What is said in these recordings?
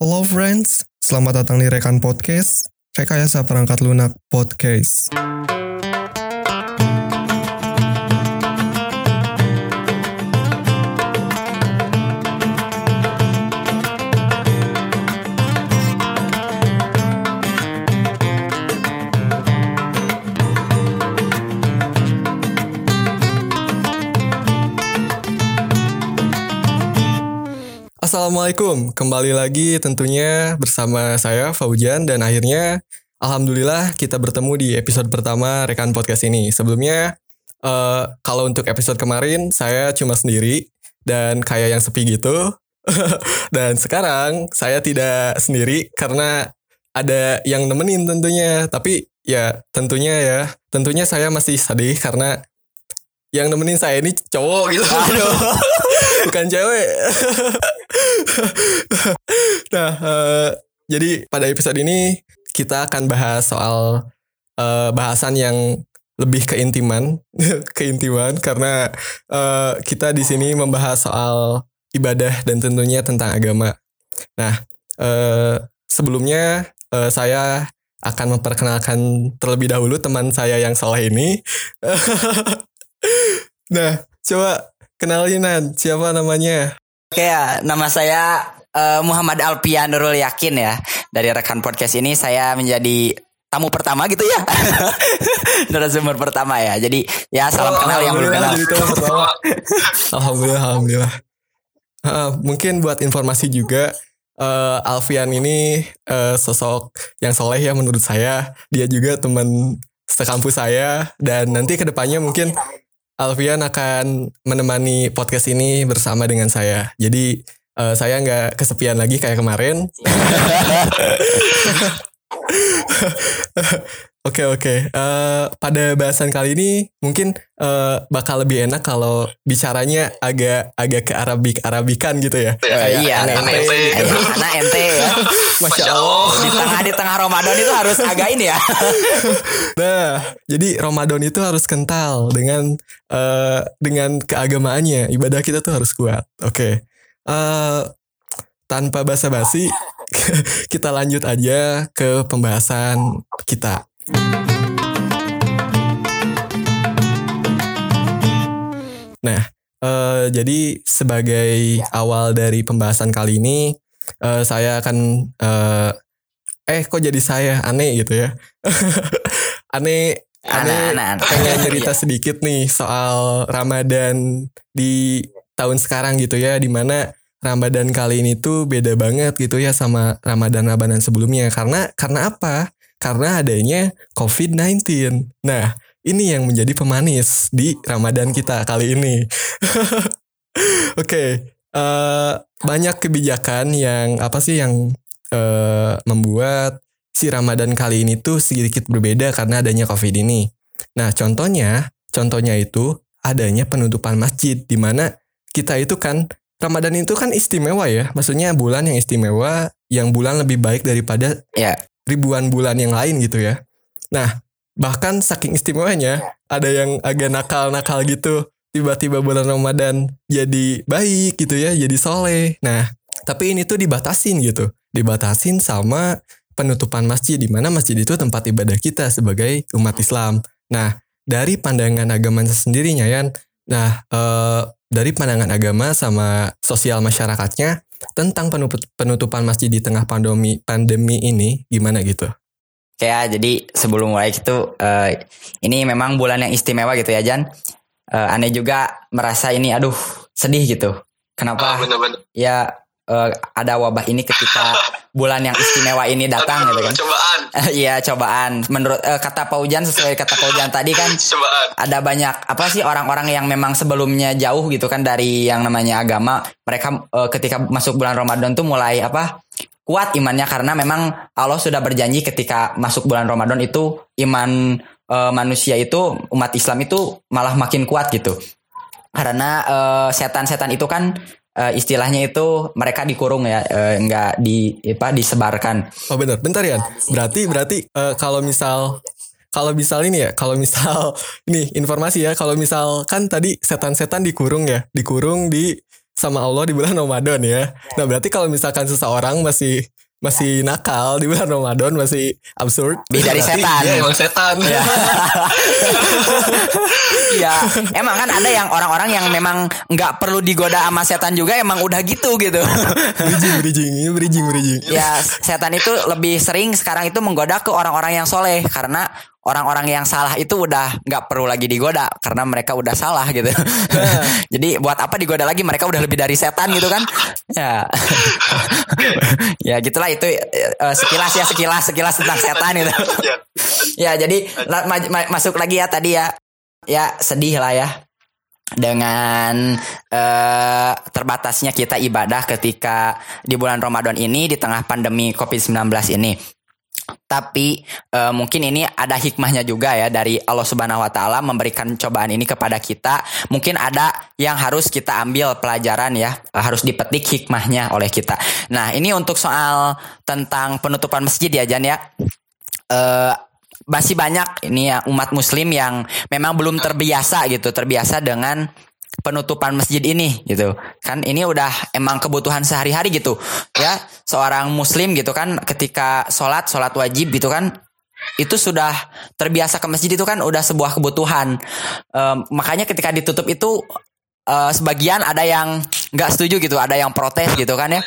Hello friends, selamat datang di Rekan Podcast, Rekayasa Perangkat Lunak Podcast. Assalamualaikum, kembali lagi tentunya bersama saya Faujan dan akhirnya Alhamdulillah kita bertemu di episode pertama Rekan Podcast ini. Sebelumnya eh, kalau untuk episode kemarin saya cuma sendiri dan kayak yang sepi gitu. dan sekarang saya tidak sendiri karena ada yang nemenin tentunya. Tapi ya tentunya ya, tentunya saya masih sedih karena yang nemenin saya ini cowok gitu. Bukan cewek. nah, eh, jadi pada episode ini kita akan bahas soal eh, bahasan yang lebih keintiman, keintiman karena eh, kita di sini membahas soal ibadah dan tentunya tentang agama. Nah, eh, sebelumnya eh, saya akan memperkenalkan terlebih dahulu teman saya yang salah ini. Nah, coba kenalinan siapa namanya? Oke ya, nama saya eh, Muhammad Alpian Nurul Yakin ya. Dari rekan podcast ini saya menjadi tamu pertama gitu ya. Narasumber pertama ya. Jadi ya salam Oh, kenal yang belum alhamdulillah kenal. alhamdulillah, alhamdulillah. Ah, mungkin buat informasi juga, eh, Alfian ini eh, sosok yang soleh ya menurut saya. Dia juga teman sekampus saya dan nanti ke depannya mungkin Alfian akan menemani podcast ini bersama dengan saya. Jadi eh, saya nggak kesepian lagi kayak kemarin. Oke oke. Eh, pada bahasan kali ini mungkin eh, bakal lebih enak kalau bicaranya agak agak ke Arabik Arabikan gitu ya. Kayak iya, anak anak ente anak ente ya. Masya Allah. Di tengah di tengah Ramadan itu harus agak ini ya. Nah, jadi Ramadan itu harus kental dengan eh, dengan keagamaannya. Ibadah kita tuh harus kuat. Oke. Eh, tanpa basa-basi, kita lanjut aja ke pembahasan kita. Nah, eh, jadi sebagai awal dari pembahasan kali ini, eh, saya akan eh, eh kok jadi saya? Aneh gitu ya. aneh aneh pengen cerita sedikit nih soal Ramadan di tahun sekarang gitu ya di mana Ramadan kali ini tuh beda banget gitu ya sama Ramadan-Ramadan sebelumnya. Karena karena apa? Karena adanya COVID-19. Nah, ini yang menjadi pemanis di Ramadan kita kali ini. Oke, eh, banyak kebijakan yang apa sih yang eh, membuat si Ramadan kali ini tuh sedikit berbeda karena adanya COVID ini. Nah, contohnya, contohnya itu adanya penutupan masjid di mana kita itu kan Ramadan itu kan istimewa ya, maksudnya bulan yang istimewa, yang bulan lebih baik daripada Ya. Ribuan bulan yang lain gitu ya. Nah, bahkan saking istimewanya ada yang agak nakal-nakal gitu. Tiba-tiba bulan Ramadan jadi baik gitu ya, jadi soleh. Nah, tapi ini tuh dibatasin gitu. Dibatasin sama penutupan masjid, di mana masjid itu tempat ibadah kita sebagai umat Islam. Nah, dari pandangan agama sendiri Yan, nah eh, dari pandangan agama sama sosial masyarakatnya tentang penutup- penutupan masjid di tengah pandemi pandemi ini gimana gitu? Kayak jadi sebelum mulai itu eh, ini memang bulan yang istimewa gitu ya Jan. Eh, aneh juga merasa ini aduh sedih gitu. Kenapa? bener-bener ya eh, ada wabah ini ketika bulan yang istimewa ini datang gitu kan. cobaan Iya cobaan. Menurut eh, kata Paujan sesuai kata Paujan tadi kan cobaan ada banyak apa sih orang-orang yang memang sebelumnya jauh gitu kan dari yang namanya agama. Mereka eh, ketika masuk bulan Ramadan tuh mulai apa? kuat imannya karena memang Allah sudah berjanji ketika masuk bulan Ramadan itu iman eh, manusia itu umat Islam itu malah makin kuat gitu. Karena eh, setan-setan itu kan eh, istilahnya itu mereka dikurung ya, nggak di apa disebarkan. Oh benar, bentar ya. Berarti berarti eh, kalau misal kalau misal ini ya, kalau misal ini informasi ya, kalau misal kan tadi setan-setan dikurung ya, dikurung di sama Allah di bulan Ramadan ya. Nah berarti kalau misalkan seseorang masih masih nakal di bulan Ramadan masih absurd. Lebih dari Berarti setan. Dia emang setan. Iya, emang kan ada yang orang-orang yang memang nggak perlu digoda sama setan juga emang udah gitu gitu. bridging, bridging, bridging, bridging. ya setan itu lebih sering sekarang itu menggoda ke orang-orang yang soleh karena orang-orang yang salah itu udah nggak perlu lagi digoda karena mereka udah salah gitu. Jadi buat apa digoda lagi mereka udah lebih dari setan gitu kan? Ya, ya gitulah itu eh, sekilas ya sekilas sekilas tentang setan itu. ya jadi ma- ma- masuk lagi ya tadi ya ya sedih lah ya dengan eh, terbatasnya kita ibadah ketika di bulan Ramadan ini di tengah pandemi COVID-19 ini. Tapi eh, mungkin ini ada hikmahnya juga ya dari Allah Subhanahu wa taala memberikan cobaan ini kepada kita. Mungkin ada yang harus kita ambil pelajaran ya, eh, harus dipetik hikmahnya oleh kita. Nah, ini untuk soal tentang penutupan masjid ya Jan ya. Eh masih banyak ini ya umat muslim yang memang belum terbiasa gitu, terbiasa dengan penutupan masjid ini gitu. Kan ini udah emang kebutuhan sehari-hari gitu. Ya, seorang muslim gitu kan ketika sholat, sholat wajib gitu kan itu sudah terbiasa ke masjid itu kan udah sebuah kebutuhan. Em, makanya ketika ditutup itu eh, sebagian ada yang nggak setuju gitu, ada yang protes gitu kan ya.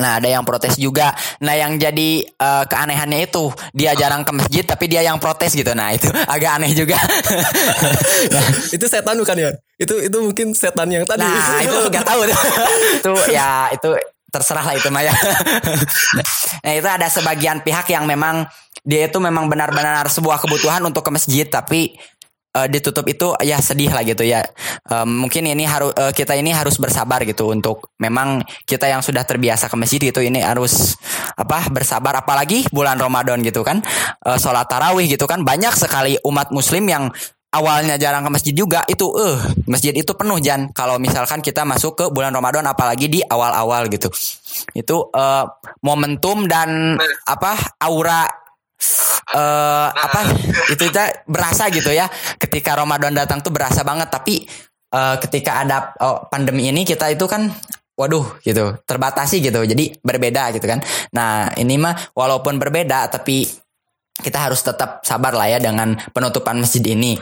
Nah, ada yang protes juga. Nah, yang jadi eh, keanehannya itu dia jarang ke masjid tapi dia yang protes gitu. Nah, itu agak aneh juga. Nah, itu setan bukan ya? Itu itu mungkin setan yang tadi. Nah, itu nggak tahu itu ya itu terserah lah itu Maya. nah, itu ada sebagian pihak yang memang dia itu memang benar-benar sebuah kebutuhan untuk ke masjid tapi eh, ditutup itu ya sedih lah gitu ya. Eh, mungkin ini harus eh, kita ini harus bersabar gitu untuk memang kita yang sudah terbiasa ke masjid gitu ini harus apa bersabar apalagi bulan Ramadan gitu kan. Eh, sholat tarawih gitu kan banyak sekali umat muslim yang awalnya jarang ke masjid juga itu eh masjid itu penuh Jan. Kalau misalkan kita masuk ke bulan Ramadan apalagi di awal-awal gitu. Itu eh, momentum dan apa aura eh apa itu kita berasa gitu ya. Ketika Ramadan datang tuh berasa banget tapi eh, ketika ada oh, pandemi ini kita itu kan waduh gitu terbatasi gitu. Jadi berbeda gitu kan. Nah ini mah walaupun berbeda tapi kita harus tetap sabar lah ya dengan penutupan masjid ini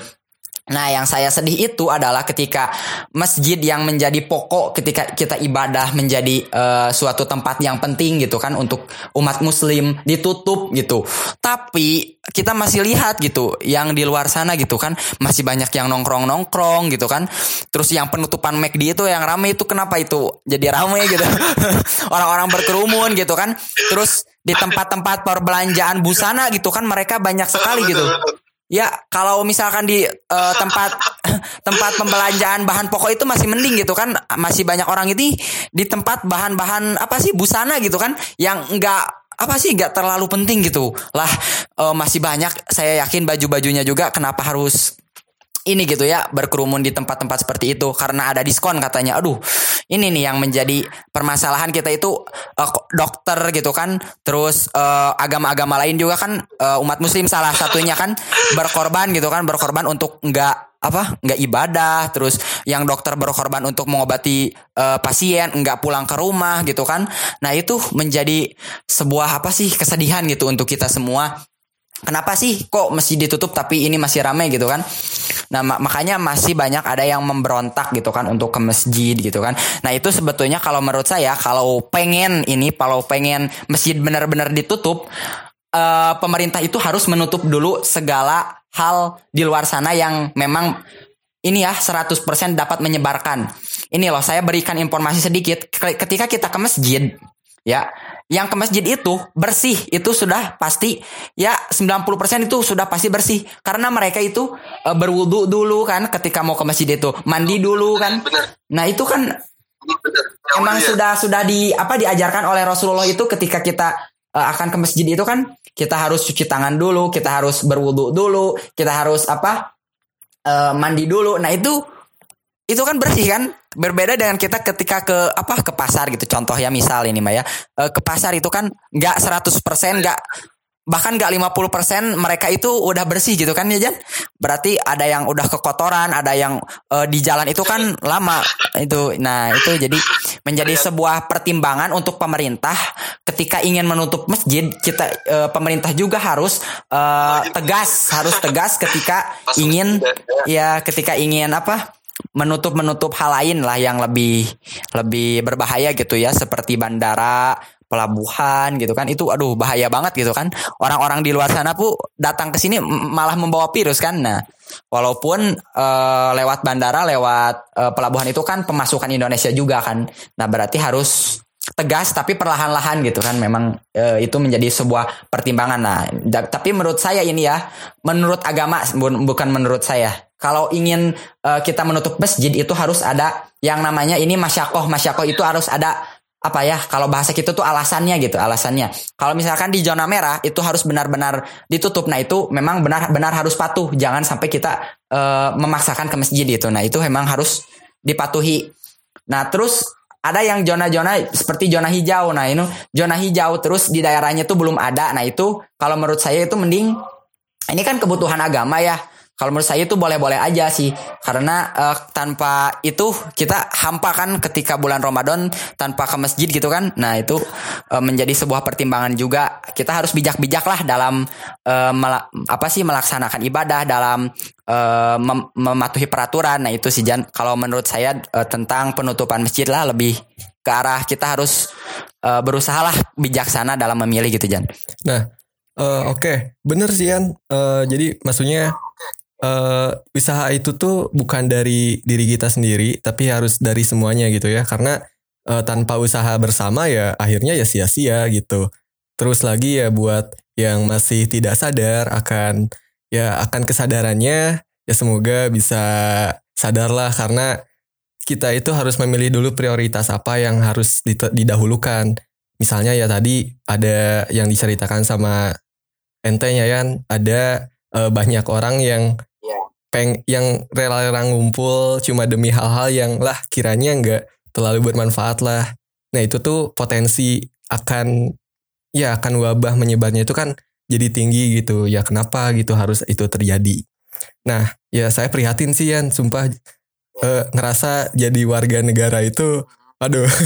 Nah, yang saya sedih itu adalah ketika masjid yang menjadi pokok ketika kita ibadah menjadi eh, suatu tempat yang penting gitu kan untuk umat muslim ditutup gitu. Tapi kita masih lihat gitu yang di luar sana gitu kan masih banyak yang nongkrong-nongkrong gitu kan. Terus yang penutupan McD itu yang rame itu kenapa itu jadi rame gitu. Orang-orang berkerumun gitu kan. Terus di tempat-tempat perbelanjaan busana gitu kan mereka banyak sekali gitu. Ya, kalau misalkan di eh, tempat tempat pembelanjaan bahan pokok itu masih mending gitu kan, masih banyak orang ini di tempat bahan-bahan apa sih busana gitu kan, yang enggak apa sih enggak terlalu penting gitu. Lah eh, masih banyak saya yakin baju-bajunya juga kenapa harus ini gitu ya berkerumun di tempat-tempat seperti itu karena ada diskon katanya. Aduh, ini nih yang menjadi permasalahan kita itu kok dokter gitu kan, terus eh, agama-agama lain juga kan eh, umat muslim salah satunya kan berkorban gitu kan, berkorban untuk nggak apa nggak ibadah terus yang dokter berkorban untuk mengobati eh, pasien nggak pulang ke rumah gitu kan nah itu menjadi sebuah apa sih kesedihan gitu untuk kita semua Kenapa sih kok masih ditutup tapi ini masih ramai gitu kan? Nah ma- makanya masih banyak ada yang memberontak gitu kan untuk ke masjid gitu kan. Nah itu sebetulnya kalau menurut saya kalau pengen ini kalau pengen masjid benar-benar ditutup, eh, pemerintah itu harus menutup dulu segala hal di luar sana yang memang ini ya 100% dapat menyebarkan. Ini loh saya berikan informasi sedikit. Ketika kita ke masjid ya yang ke masjid itu bersih itu sudah pasti ya 90% itu sudah pasti bersih. Karena mereka itu eh, berwudu dulu kan ketika mau ke masjid itu. Mandi dulu kan. Nah itu kan Yang emang mulia. sudah sudah di apa diajarkan oleh Rasulullah itu ketika kita eh, akan ke masjid itu kan kita harus cuci tangan dulu kita harus berwudu dulu kita harus apa eh, mandi dulu. Nah itu itu kan bersih kan berbeda dengan kita ketika ke apa ke pasar gitu. Contoh ya misal ini Maya Eh, ke pasar itu kan nggak 100% nggak bahkan gak 50% mereka itu udah bersih gitu kan ya Jan? Berarti ada yang udah kekotoran ada yang uh, di jalan itu kan lama itu. Nah itu jadi menjadi sebuah pertimbangan untuk pemerintah ketika ingin menutup masjid kita uh, pemerintah juga harus uh, tegas harus tegas ketika ingin ya ketika ingin apa menutup menutup hal lain lah yang lebih lebih berbahaya gitu ya. Seperti bandara pelabuhan gitu kan. Itu aduh bahaya banget gitu kan. Orang-orang di luar sana pun datang ke sini malah membawa virus kan. Nah walaupun uh, lewat bandara lewat uh, pelabuhan itu kan pemasukan Indonesia juga kan. Nah berarti harus tegas tapi perlahan-lahan gitu kan. Memang uh, itu menjadi sebuah pertimbangan. Nah tapi menurut saya ini ya menurut agama bukan menurut saya kalau ingin uh, kita menutup masjid itu harus ada yang namanya ini masyakoh. Masyakoh itu harus ada apa ya kalau bahasa kita tuh alasannya gitu alasannya. Kalau misalkan di zona merah itu harus benar-benar ditutup. Nah itu memang benar-benar harus patuh. Jangan sampai kita uh, memaksakan ke masjid itu nah itu memang harus dipatuhi. Nah terus ada yang zona-zona seperti zona hijau. Nah ini zona hijau terus di daerahnya tuh belum ada. Nah itu kalau menurut saya itu mending ini kan kebutuhan agama ya kalau menurut saya itu boleh-boleh aja sih. Karena uh, tanpa itu kita hampa kan ketika bulan Ramadan tanpa ke masjid gitu kan. Nah itu uh, menjadi sebuah pertimbangan juga. Kita harus bijak-bijak lah dalam uh, apa sih melaksanakan ibadah dalam uh, mem mematuhi peraturan. Nah itu sih Jan. Kalau menurut saya uh, tentang penutupan masjid lah lebih ke arah kita harus uh, berusaha lah bijaksana dalam memilih gitu Jan. Nah uh, oke. Okay. bener sih Jan uh, jadi maksudnya uh, usaha itu tuh bukan dari diri kita sendiri, tapi harus dari semuanya gitu ya. Karena uh, tanpa usaha bersama ya akhirnya ya sia-sia gitu. Terus lagi ya buat yang masih tidak sadar akan ya akan kesadarannya ya semoga bisa sadarlah karena kita itu harus memilih dulu prioritas apa yang harus didahulukan. Misalnya ya tadi ada yang diceritakan sama entenya ya, ada uh, banyak orang yang peng yang rela-rela ngumpul cuma demi hal-hal yang lah kiranya nggak terlalu bermanfaat lah. Nah itu tuh potensi akan ya akan wabah menyebarnya itu kan jadi tinggi gitu. Ya kenapa gitu harus itu terjadi. Nah ya saya prihatin sih Yan, sumpah eh, ngerasa jadi warga negara itu, aduh.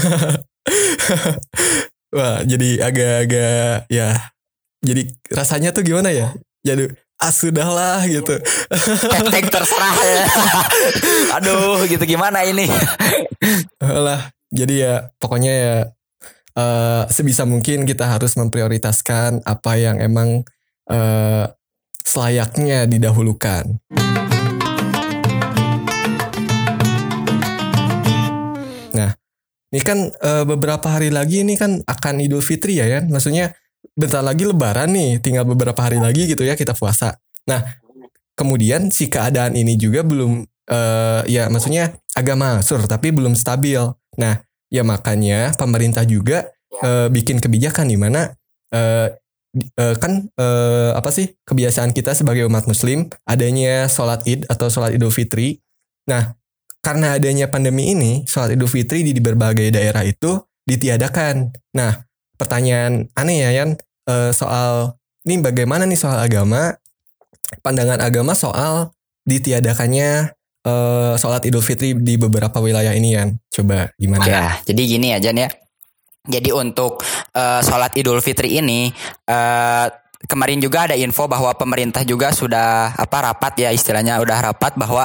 Wah jadi agak-agak ya jadi rasanya tuh gimana ya? Jadi ah sudahlah gitu. Hashtag terserah ya. Aduh gitu gimana ini. lah jadi ya pokoknya ya uh, sebisa mungkin kita harus memprioritaskan apa yang emang uh, selayaknya didahulukan. Nah, ini kan uh, beberapa hari lagi ini kan akan Idul Fitri ya ya. Maksudnya bentar lagi lebaran nih, tinggal beberapa hari lagi gitu ya kita puasa. Nah, kemudian si keadaan ini juga belum uh, ya maksudnya agak masur tapi belum stabil. Nah, ya makanya pemerintah juga uh, bikin kebijakan di mana uh, uh, kan uh, apa sih kebiasaan kita sebagai umat muslim adanya sholat id atau sholat idul fitri. Nah, karena adanya pandemi ini, sholat idul fitri di, di berbagai daerah itu ditiadakan. Nah, pertanyaan aneh ya Yan uh, soal ini bagaimana nih soal agama? Pandangan agama soal ditiadakannya uh, sholat Idul Fitri di beberapa wilayah ini Yan. Coba gimana? Ya jadi gini ya Jan ya. Jadi untuk uh, sholat Idul Fitri ini uh, kemarin juga ada info bahwa pemerintah juga sudah apa rapat ya istilahnya udah rapat bahwa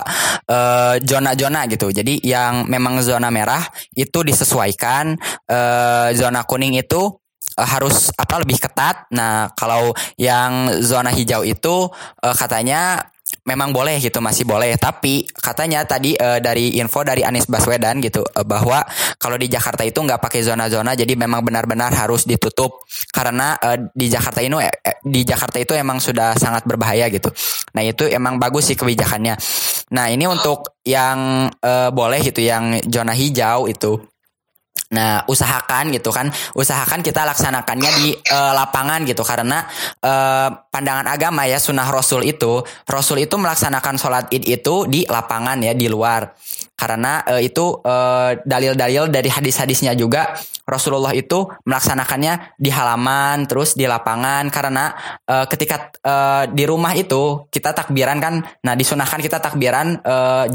zona-zona uh, gitu. Jadi yang memang zona merah itu disesuaikan, uh, zona kuning itu harus apa lebih ketat. Nah, kalau yang zona hijau itu uh, katanya memang boleh gitu masih boleh. Tapi katanya tadi uh, dari info dari Anies Baswedan gitu uh, bahwa kalau di Jakarta itu nggak pakai zona-zona jadi memang benar-benar harus ditutup. Karena uh, di Jakarta ini eh, di Jakarta itu emang sudah sangat berbahaya gitu. Nah itu emang bagus sih kebijakannya. Nah ini untuk yang boleh gitu yang zona hijau itu Nah, usahakan gitu kan, usahakan kita laksanakannya di uh, lapangan gitu. Karena uh, pandangan agama ya sunnah Rasul itu, Rasul itu melaksanakan sholat id itu di lapangan ya di luar. karena uh, itu dalil-dalil dari hadis-hadisnya juga Rasulullah itu melaksanakannya di halaman terus di lapangan. Karena ketika di rumah itu kita takbiran kan nah disunahkan kita takbiran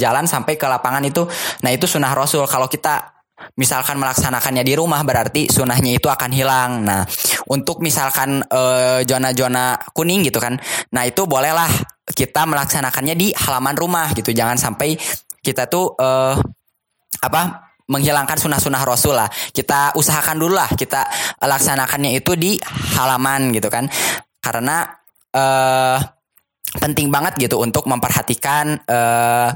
jalan sampai ke lapangan itu. Nah itu sunnah Rasul. Kalau kita misalkan melaksanakannya di rumah berarti sunahnya itu akan hilang. Nah, untuk misalkan zona-zona uh, kuning gitu kan, nah itu bolehlah kita melaksanakannya di halaman rumah gitu. Jangan sampai kita tuh uh, apa menghilangkan sunah-sunah Rasul lah. Kita usahakan dulu lah kita laksanakannya itu di halaman gitu kan. Karena uh, penting banget gitu untuk memperhatikan uh,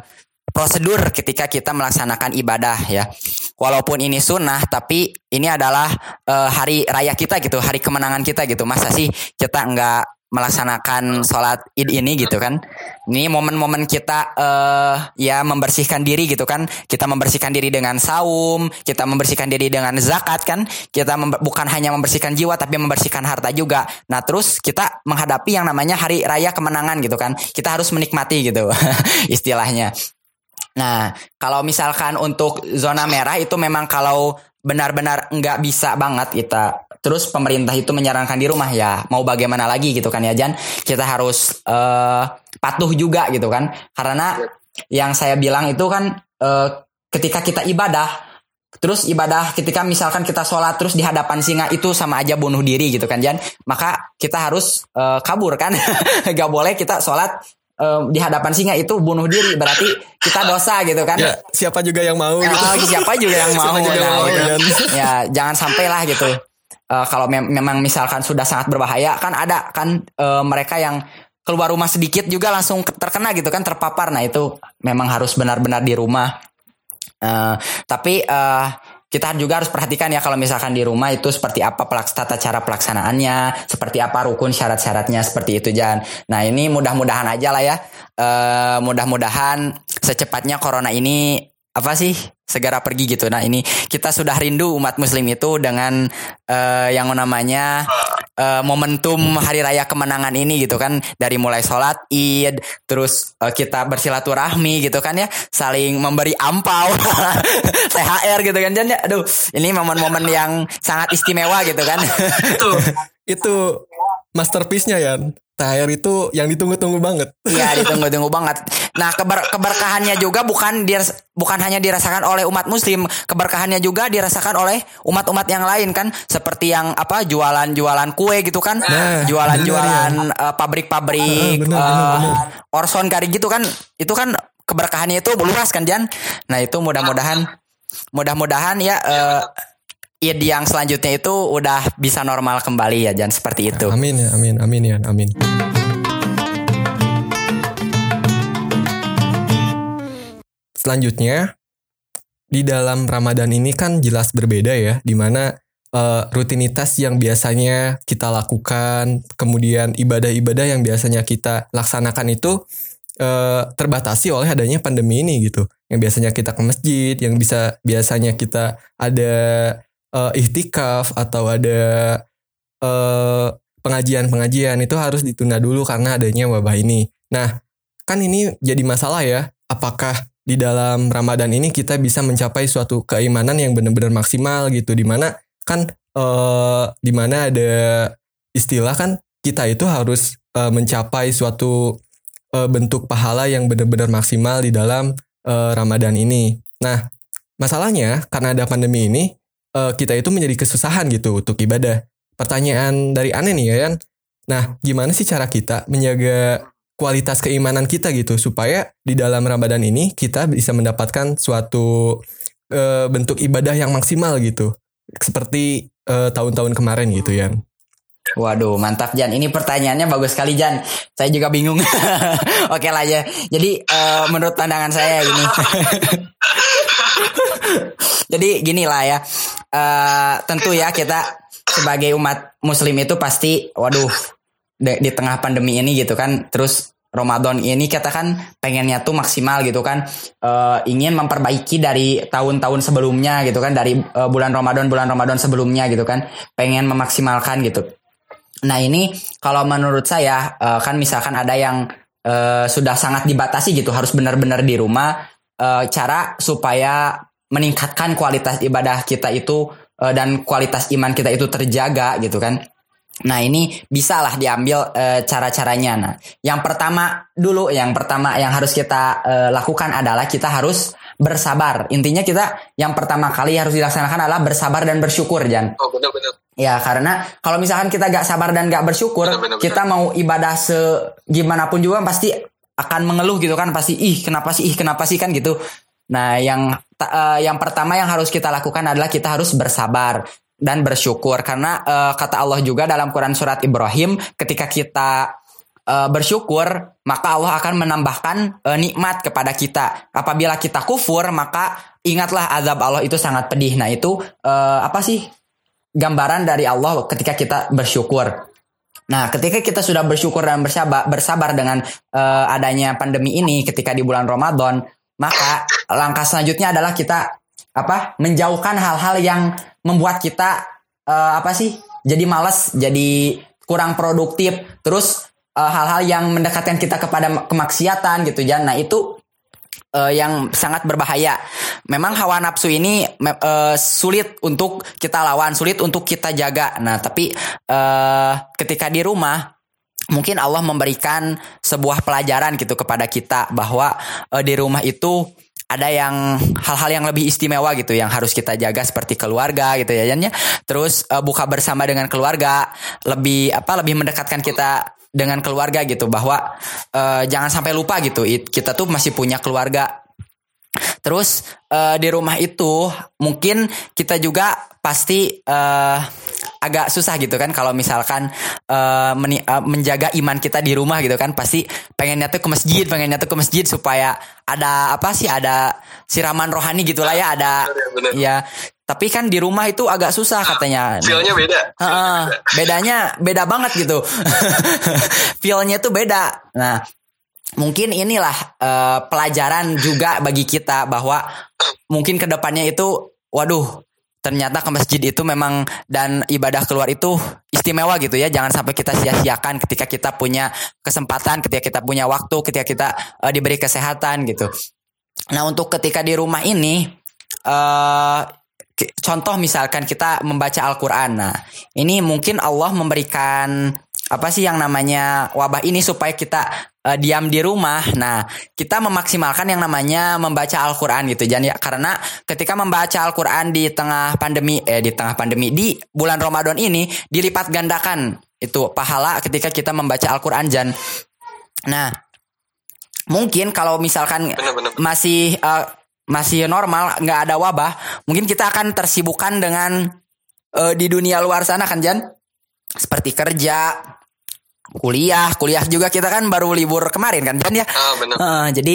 prosedur ketika kita melaksanakan ibadah ya. Walaupun ini sunnah, tapi ini adalah uh, hari raya kita gitu, hari kemenangan kita gitu. Masa sih kita nggak melaksanakan sholat id ini gitu kan? Ini momen-momen kita uh, ya membersihkan diri gitu kan? Kita membersihkan diri dengan saum kita membersihkan diri dengan zakat kan? Kita bukan hanya membersihkan jiwa tapi membersihkan harta juga. Nah terus kita menghadapi yang namanya hari raya kemenangan gitu kan? Kita harus menikmati gitu istilahnya nah kalau misalkan untuk zona merah itu memang kalau benar-benar nggak bisa banget kita terus pemerintah itu menyarankan di rumah ya mau bagaimana lagi gitu kan ya Jan kita harus uh, patuh juga gitu kan karena yang saya bilang itu kan uh, ketika kita ibadah Terus ibadah ketika misalkan kita sholat terus di hadapan singa itu sama aja bunuh diri gitu kan Jan. Maka kita harus uh, kabur kan. Gak boleh kita sholat uh, di hadapan singa itu bunuh diri berarti kita dosa gitu kan. Ya, siapa juga yang mau gitu. Oh, siapa juga yang mau. juga nah, mau gitu. Ya jangan sampailah gitu uh, kalau mem memang misalkan sudah sangat berbahaya kan ada kan uh, mereka yang keluar rumah sedikit juga langsung terkena gitu kan terpapar nah itu memang harus benar-benar di rumah uh, tapi uh, kita juga harus perhatikan ya kalau misalkan di rumah itu seperti apa pelaks tata cara pelaksanaannya, seperti apa rukun syarat-syaratnya seperti itu Jan. Nah ini mudah-mudahan aja lah ya, uh, mudah-mudahan secepatnya corona ini apa sih segera pergi gitu. Nah ini kita sudah rindu umat muslim itu dengan uh, yang namanya uh, momentum hari raya kemenangan ini gitu kan. Dari mulai sholat id terus uh, kita bersilaturahmi gitu kan ya. Saling memberi ampau thr gitu kan. Jadi aduh ini momen-momen yang sangat istimewa gitu kan. Itu itu masterpiece-nya ya THR itu yang ditunggu-tunggu banget. Iya, ditunggu-tunggu banget. Nah, keber keberkahannya juga bukan dir bukan hanya dirasakan oleh umat muslim, keberkahannya juga dirasakan oleh umat-umat yang lain kan, seperti yang apa jualan-jualan kue gitu kan, nah, jualan-jualan ya. uh, pabrik-pabrik uh, Orson kari gitu kan, itu kan keberkahannya itu luas kan Jan. Nah, itu mudah-mudahan mudah-mudahan ya uh, id yang selanjutnya itu udah bisa normal kembali ya jangan seperti itu. Amin ya, amin, amin ya, amin. Selanjutnya di dalam Ramadan ini kan jelas berbeda ya, di mana uh, eh, rutinitas yang biasanya kita lakukan, kemudian ibadah-ibadah yang biasanya kita laksanakan itu uh, terbatasi oleh adanya pandemi ini gitu. Yang biasanya kita ke masjid, yang bisa biasanya kita ada uh, ihtikaf atau ada uh, pengajian-pengajian itu harus ditunda dulu karena adanya wabah ini. Nah, kan ini jadi masalah ya. Apakah di dalam Ramadan ini kita bisa mencapai suatu keimanan yang benar-benar maksimal gitu di mana kan uh, di mana ada istilah kan kita itu harus uh, mencapai suatu uh, bentuk pahala yang benar-benar maksimal di dalam uh, Ramadan ini. Nah, masalahnya karena ada pandemi ini uh, kita itu menjadi kesusahan gitu untuk ibadah. Pertanyaan dari aneh nih ya kan. Nah, gimana sih cara kita menjaga kualitas keimanan kita gitu supaya di dalam Ramadan ini kita bisa mendapatkan suatu uh, bentuk ibadah yang maksimal gitu. Seperti tahun tahun-tahun kemarin gitu ya. Waduh, mantap Jan. Ini pertanyaannya bagus sekali Jan. Saya juga bingung. Oke lah ya. Jadi uh, menurut pandangan saya ini. Jadi gini lah ya. Uh, tentu ya kita sebagai umat muslim itu pasti waduh di, di tengah pandemi ini gitu kan terus Ramadan ini kita kan pengennya tuh maksimal gitu kan uh, ingin memperbaiki dari tahun-tahun sebelumnya gitu kan dari uh, bulan Ramadan bulan Ramadan sebelumnya gitu kan pengen memaksimalkan gitu. Nah ini kalau menurut saya uh, kan misalkan ada yang uh, sudah sangat dibatasi gitu harus benar-benar di rumah eh, cara supaya meningkatkan kualitas ibadah kita itu eh, dan kualitas iman kita itu terjaga gitu kan. Nah ini bisa lah diambil eh, cara-caranya. Nah yang pertama dulu, yang pertama yang harus kita eh, lakukan adalah kita harus bersabar. Intinya kita yang pertama kali harus dilaksanakan adalah bersabar dan bersyukur, Jan. Oh benar-benar. Ya karena kalau misalkan kita gak sabar dan gak bersyukur, Benar, benar, kita mau ibadah segimanapun juga pasti akan mengeluh gitu kan, pasti ih kenapa sih, ih kenapa sih kan gitu. Nah yang eh, yang pertama yang harus kita lakukan adalah kita harus bersabar dan bersyukur karena eh, kata Allah juga dalam Quran surat Ibrahim ketika kita eh, bersyukur maka Allah akan menambahkan eh, nikmat kepada kita. Apabila kita kufur maka ingatlah azab Allah itu sangat pedih. Nah itu eh, apa sih gambaran dari Allah ketika kita bersyukur. Nah, ketika kita sudah bersyukur dan bersabar, bersabar dengan eh, adanya pandemi ini ketika di bulan Ramadan, maka langkah selanjutnya adalah kita apa? menjauhkan hal-hal yang membuat kita eh, apa sih? jadi malas, jadi kurang produktif, terus eh, hal-hal yang mendekatkan kita kepada kemaksiatan gitu ya. Nah, itu eh, yang sangat berbahaya. Memang hawa nafsu ini eh, sulit untuk kita lawan, sulit untuk kita jaga. Nah, tapi eh, ketika di rumah mungkin Allah memberikan sebuah pelajaran gitu kepada kita bahwa eh, di rumah itu ada yang hal-hal yang lebih istimewa gitu yang harus kita jaga seperti keluarga gitu ya Jan, ya. Terus eh, buka bersama dengan keluarga lebih apa lebih mendekatkan kita dengan keluarga gitu bahwa eh, jangan sampai lupa gitu it- kita tuh masih punya keluarga Terus di rumah itu mungkin kita juga pasti agak susah gitu kan kalau misalkan eh, meni- eh, menjaga iman kita di rumah gitu kan pasti pengennya tuh ke masjid, pengennya tuh ke masjid supaya ada apa sih ada siraman rohani gitulah ya ada Bener, bener. ya. Tapi kan di rumah itu agak susah katanya. Feelnya beda. Heeh, bedanya beda banget gitu. Feelnya tuh beda. Nah, mungkin inilah eh, pelajaran juga bagi kita bahwa mungkin ke depannya itu, waduh, ternyata ke masjid itu memang dan ibadah keluar itu istimewa gitu ya. Jangan sampai kita sia-siakan ketika kita punya kesempatan, ketika kita punya waktu, ketika kita eh, diberi kesehatan gitu. Nah, untuk ketika di rumah ini ki- contoh misalkan kita membaca Al-Qur'an. Nah, ini mungkin Allah memberikan apa sih yang namanya wabah ini supaya kita eh, diam di rumah. Nah, kita memaksimalkan yang namanya membaca Al-Qur'an gitu. Jangan ya karena ketika membaca Al-Qur'an di tengah pandemi eh di tengah pandemi di bulan Ramadan ini dilipat gandakan itu pahala ketika kita membaca Al-Qur'an Jan. Nah, mungkin kalau misalkan Bener-bener. masih eh, masih normal nggak ada wabah mungkin kita akan tersibukkan dengan eh, di dunia luar sana kan Jan seperti kerja kuliah kuliah juga kita kan baru libur kemarin kan Jan ya Ah benar. Eh, jadi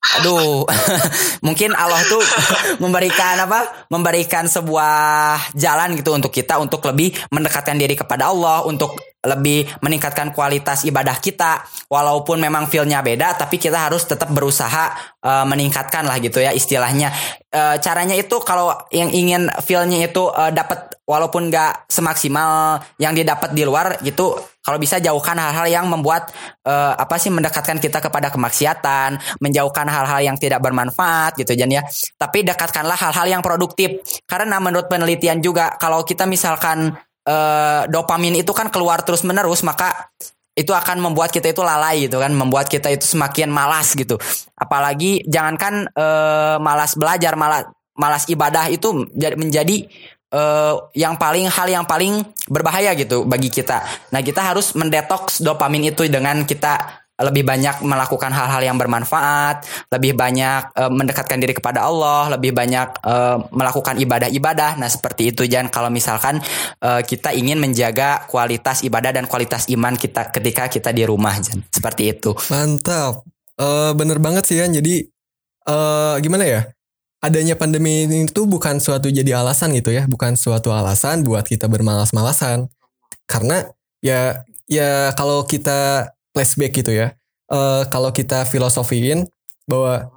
aduh mungkin Allah tuh memberikan apa memberikan sebuah jalan gitu untuk kita untuk lebih mendekatkan diri kepada Allah untuk lebih meningkatkan kualitas ibadah kita. Walaupun memang feelnya beda tapi kita harus tetap berusaha eh, meningkatkan lah gitu ya istilahnya. Eh, caranya itu kalau yang ingin feelnya itu eh, dapat walaupun nggak semaksimal yang didapat di luar gitu kalau bisa jauhkan hal-hal yang membuat eh, apa sih mendekatkan kita kepada kemaksiatan menjauhkan hal-hal yang tidak bermanfaat gitu Jan ya. Tapi dekatkanlah hal-hal yang produktif. Karena menurut penelitian juga kalau kita misalkan eh, dopamin itu kan keluar terus menerus maka itu akan membuat kita itu lalai gitu kan membuat kita itu semakin malas gitu. Apalagi jangankan eh, malas belajar malas malas ibadah itu menjadi- eh, yang paling hal yang paling berbahaya gitu bagi kita. Nah kita harus mendetoks dopamin itu dengan kita lebih banyak melakukan hal-hal yang bermanfaat, lebih banyak eh, mendekatkan diri kepada Allah, lebih banyak eh, melakukan ibadah-ibadah. Nah, seperti itu Jan kalau misalkan eh, kita ingin menjaga kualitas ibadah dan kualitas iman kita ketika kita di rumah Jan. Seperti itu. Mantap. Eh bener banget sih Yan. Jadi eh gimana ya? Adanya pandemi ini tuh bukan suatu jadi alasan gitu ya, bukan suatu alasan buat kita bermalas-malasan. Karena ya ya kalau kita flashback gitu ya, eh kalau kita filosofiin bahwa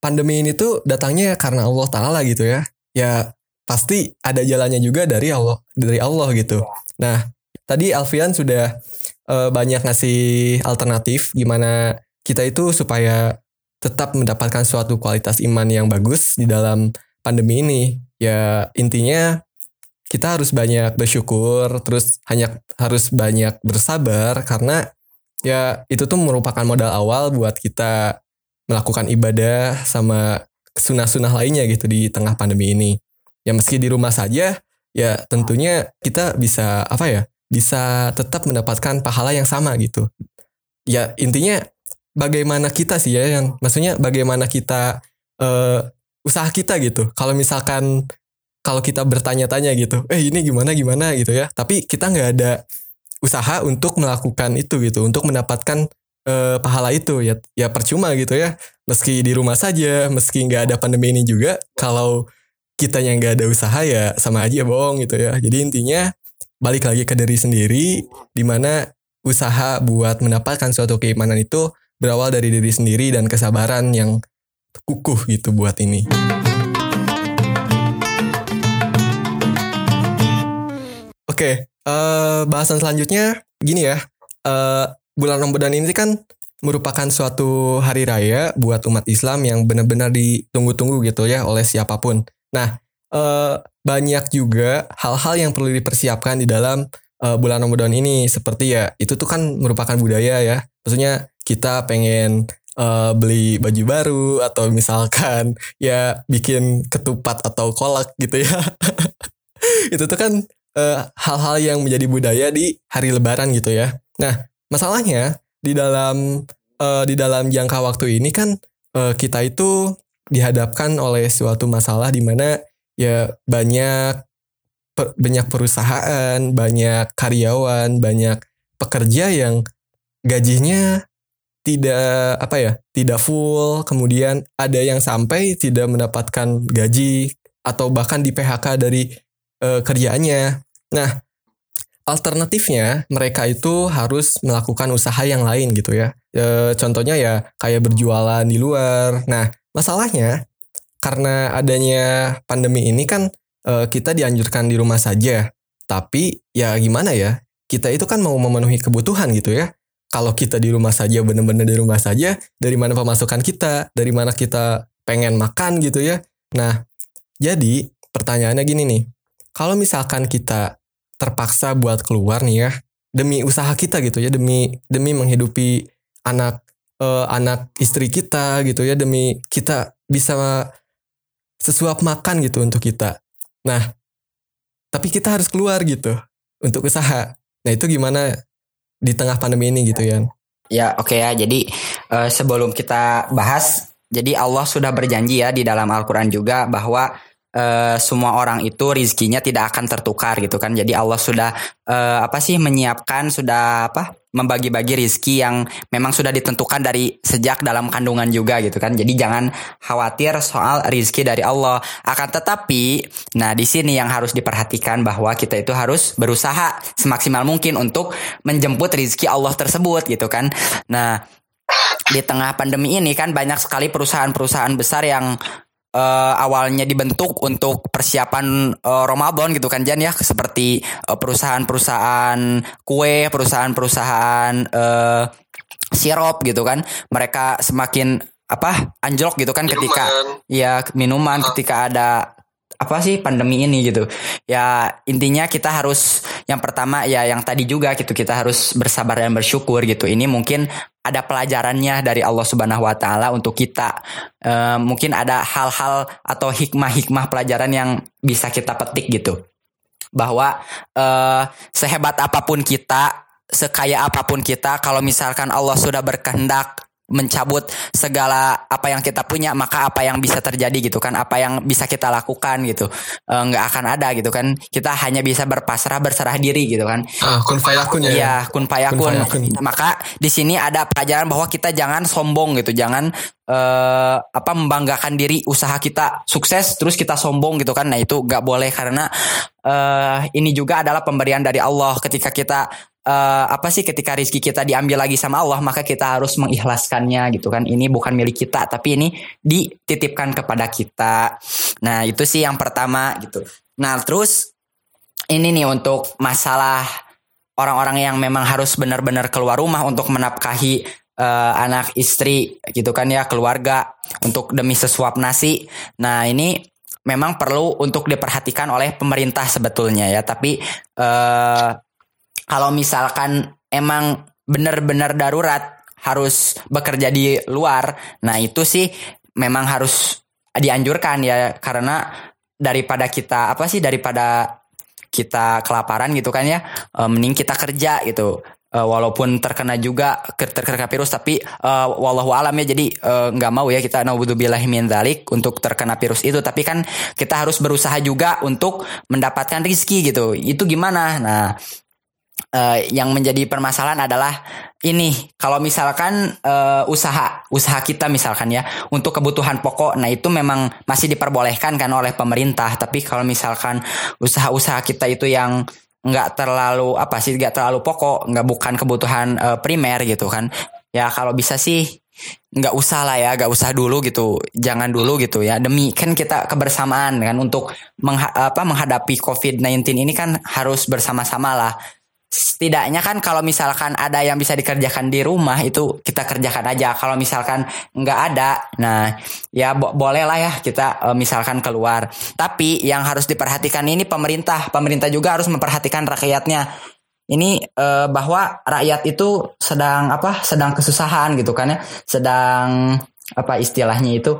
pandemi ini tuh datangnya karena Allah Taala gitu ya, ya pasti ada jalannya juga dari Allah dari Allah gitu. Nah tadi Alfian sudah eh, banyak ngasih alternatif gimana kita itu supaya tetap mendapatkan suatu kualitas iman yang bagus di dalam pandemi ini. Ya intinya kita harus banyak bersyukur, terus hanya harus banyak bersabar karena ya itu tuh merupakan modal awal buat kita melakukan ibadah sama sunah-sunah lainnya gitu di tengah pandemi ini. Ya meski di rumah saja, ya tentunya kita bisa apa ya, bisa tetap mendapatkan pahala yang sama gitu. Ya intinya bagaimana kita sih ya yang maksudnya bagaimana kita uh, usaha kita gitu. Kalau misalkan kalau kita bertanya-tanya gitu, eh ini gimana gimana gitu ya. Tapi kita nggak ada usaha untuk melakukan itu gitu, untuk mendapatkan uh, pahala itu ya. Ya percuma gitu ya. Meski di rumah saja, meski nggak ada pandemi ini juga, kalau kita yang nggak ada usaha ya sama aja bohong gitu ya. Jadi intinya balik lagi ke diri sendiri, di mana usaha buat mendapatkan suatu keimanan itu berawal dari diri sendiri dan kesabaran yang kukuh gitu buat ini. Oke, uh, bahasan selanjutnya gini ya. Uh, bulan Ramadan ini kan merupakan suatu hari raya buat umat Islam yang benar-benar ditunggu-tunggu gitu ya oleh siapa pun. Nah, uh, banyak juga hal-hal yang perlu dipersiapkan di dalam uh, bulan Ramadan ini seperti ya itu tuh kan merupakan budaya ya. Maksudnya kita pengen uh, beli baju baru atau misalkan ya bikin ketupat atau kolak gitu ya. itu tuh kan eh, hal-hal yang menjadi budaya di hari Lebaran gitu ya. Nah, masalahnya di dalam uh, di dalam jangka waktu ini kan uh, kita itu dihadapkan oleh suatu masalah di mana ya banyak per, banyak perusahaan, banyak karyawan, banyak pekerja yang gajinya tidak apa ya, tidak full, kemudian ada yang sampai tidak mendapatkan gaji atau bahkan di PHK dari uh, kerjaannya. Nah, alternatifnya mereka itu harus melakukan usaha yang lain gitu ya. E, contohnya ya kayak berjualan di luar. Nah, masalahnya karena adanya pandemi ini kan e, kita dianjurkan di rumah saja. Tapi ya gimana ya? Kita itu kan mau memenuhi kebutuhan gitu ya. Kalau kita di rumah saja benar-benar di rumah saja, dari mana pemasukan kita? Dari mana kita pengen makan gitu ya? Nah, jadi pertanyaannya gini nih kalau misalkan kita terpaksa buat keluar nih ya demi usaha kita gitu ya demi demi menghidupi anak uh, anak istri kita gitu ya demi kita bisa sesuap makan gitu untuk kita. Nah tapi kita harus keluar gitu untuk usaha. Nah itu gimana di tengah pandemi ini gitu ya ya oke okay ya. Jadi uh, sebelum kita bahas jadi Allah sudah berjanji ya di dalam Al-Quran juga bahwa uh, semua orang itu rizkinya tidak akan tertukar gitu kan. Jadi Allah sudah uh, apa sih menyiapkan sudah apa membagi-bagi rizki yang memang sudah ditentukan dari sejak dalam kandungan juga gitu kan. Jadi jangan khawatir soal rizki dari Allah. Akan tetapi, nah di sini yang harus diperhatikan bahwa kita itu harus berusaha semaksimal mungkin untuk menjemput rizki Allah tersebut gitu kan. Nah di tengah pandemi ini kan banyak sekali perusahaan-perusahaan besar yang uh, awalnya dibentuk untuk persiapan uh, Ramadan gitu kan Jan ya seperti uh, perusahaan-perusahaan kue, perusahaan-perusahaan uh, sirup gitu kan. Mereka semakin apa anjlok gitu kan minuman. ketika ya minuman ketika ada apa sih pandemi ini gitu. Ya intinya kita harus yang pertama ya yang tadi juga gitu kita harus bersabar dan bersyukur gitu. Ini mungkin ada pelajarannya dari Allah Subhanahu wa taala untuk kita. E, mungkin ada hal-hal atau hikmah-hikmah pelajaran yang bisa kita petik gitu. Bahwa e, sehebat apa pun kita, sekaya apa pun kita kalau misalkan Allah sudah berkehendak mencabut segala apa yang kita punya maka apa yang bisa terjadi gitu kan apa yang bisa kita lakukan gitu. E, nggak akan ada gitu kan. Kita hanya bisa berpasrah berserah diri gitu kan. Ah, kun fayakun ya ya? Kun fayakun maka di sini ada pelajaran bahwa kita jangan sombong gitu jangan uh, apa membanggakan diri usaha kita sukses terus kita sombong gitu kan. Nah itu nggak boleh karena uh, ini juga adalah pemberian dari Allah. Ketika kita uh, apa sih ketika rizki kita diambil lagi sama Allah maka kita harus mengikhlaskannya gitu kan ini bukan milik kita tapi ini dititipkan kepada kita nah itu sih yang pertama gitu nah terus ini nih untuk masalah orang-orang yang memang harus benar-benar keluar rumah untuk menafkahi uh, anak istri gitu kan ya keluarga untuk demi sesuap nasi. Nah ini memang perlu untuk diperhatikan oleh pemerintah sebetulnya ya. Tapi uh, kalau misalkan emang benar-benar darurat harus bekerja di luar, nah itu sih memang harus dianjurkan ya karena daripada kita apa sih daripada kita kelaparan gitu kan ya uh, mending kita kerja gitu. Uh, walaupun terkena juga terkena virus tapi uh, wallahu alam ya jadi nggak mau ya kita naudzubillah min dzalik untuk terkena virus itu. Tapi kan kita harus berusaha juga untuk mendapatkan rizki gitu. Itu gimana? Nah uh, yang menjadi permasalahan adalah ini. Kalau misalkan uh, usaha usaha kita misalkan ya untuk kebutuhan pokok nah itu memang masih diperbolehkan kan oleh pemerintah. Tapi kalau misalkan usaha-usaha kita itu yang nggak terlalu apa sih nggak terlalu pokok nggak bukan kebutuhan uh, primer gitu kan ya kalau bisa sih nggak usah lah ya nggak usah dulu gitu jangan dulu gitu ya. Demi kan kita kebersamaan kan untuk mengha apa menghadapi COVID-19 ini kan harus bersama-sama lah setidaknya kan kalau misalkan ada yang bisa dikerjakan di rumah itu kita kerjakan aja. Kalau misalkan nggak ada nah ya bo boleh lah ya kita uh, misalkan keluar. Tapi yang harus diperhatikan ini pemerintah. Pemerintah juga harus memperhatikan rakyatnya. Ini uh, bahwa rakyat itu sedang apa? Sedang kesusahan gitu kan ya. Sedang apa istilahnya itu?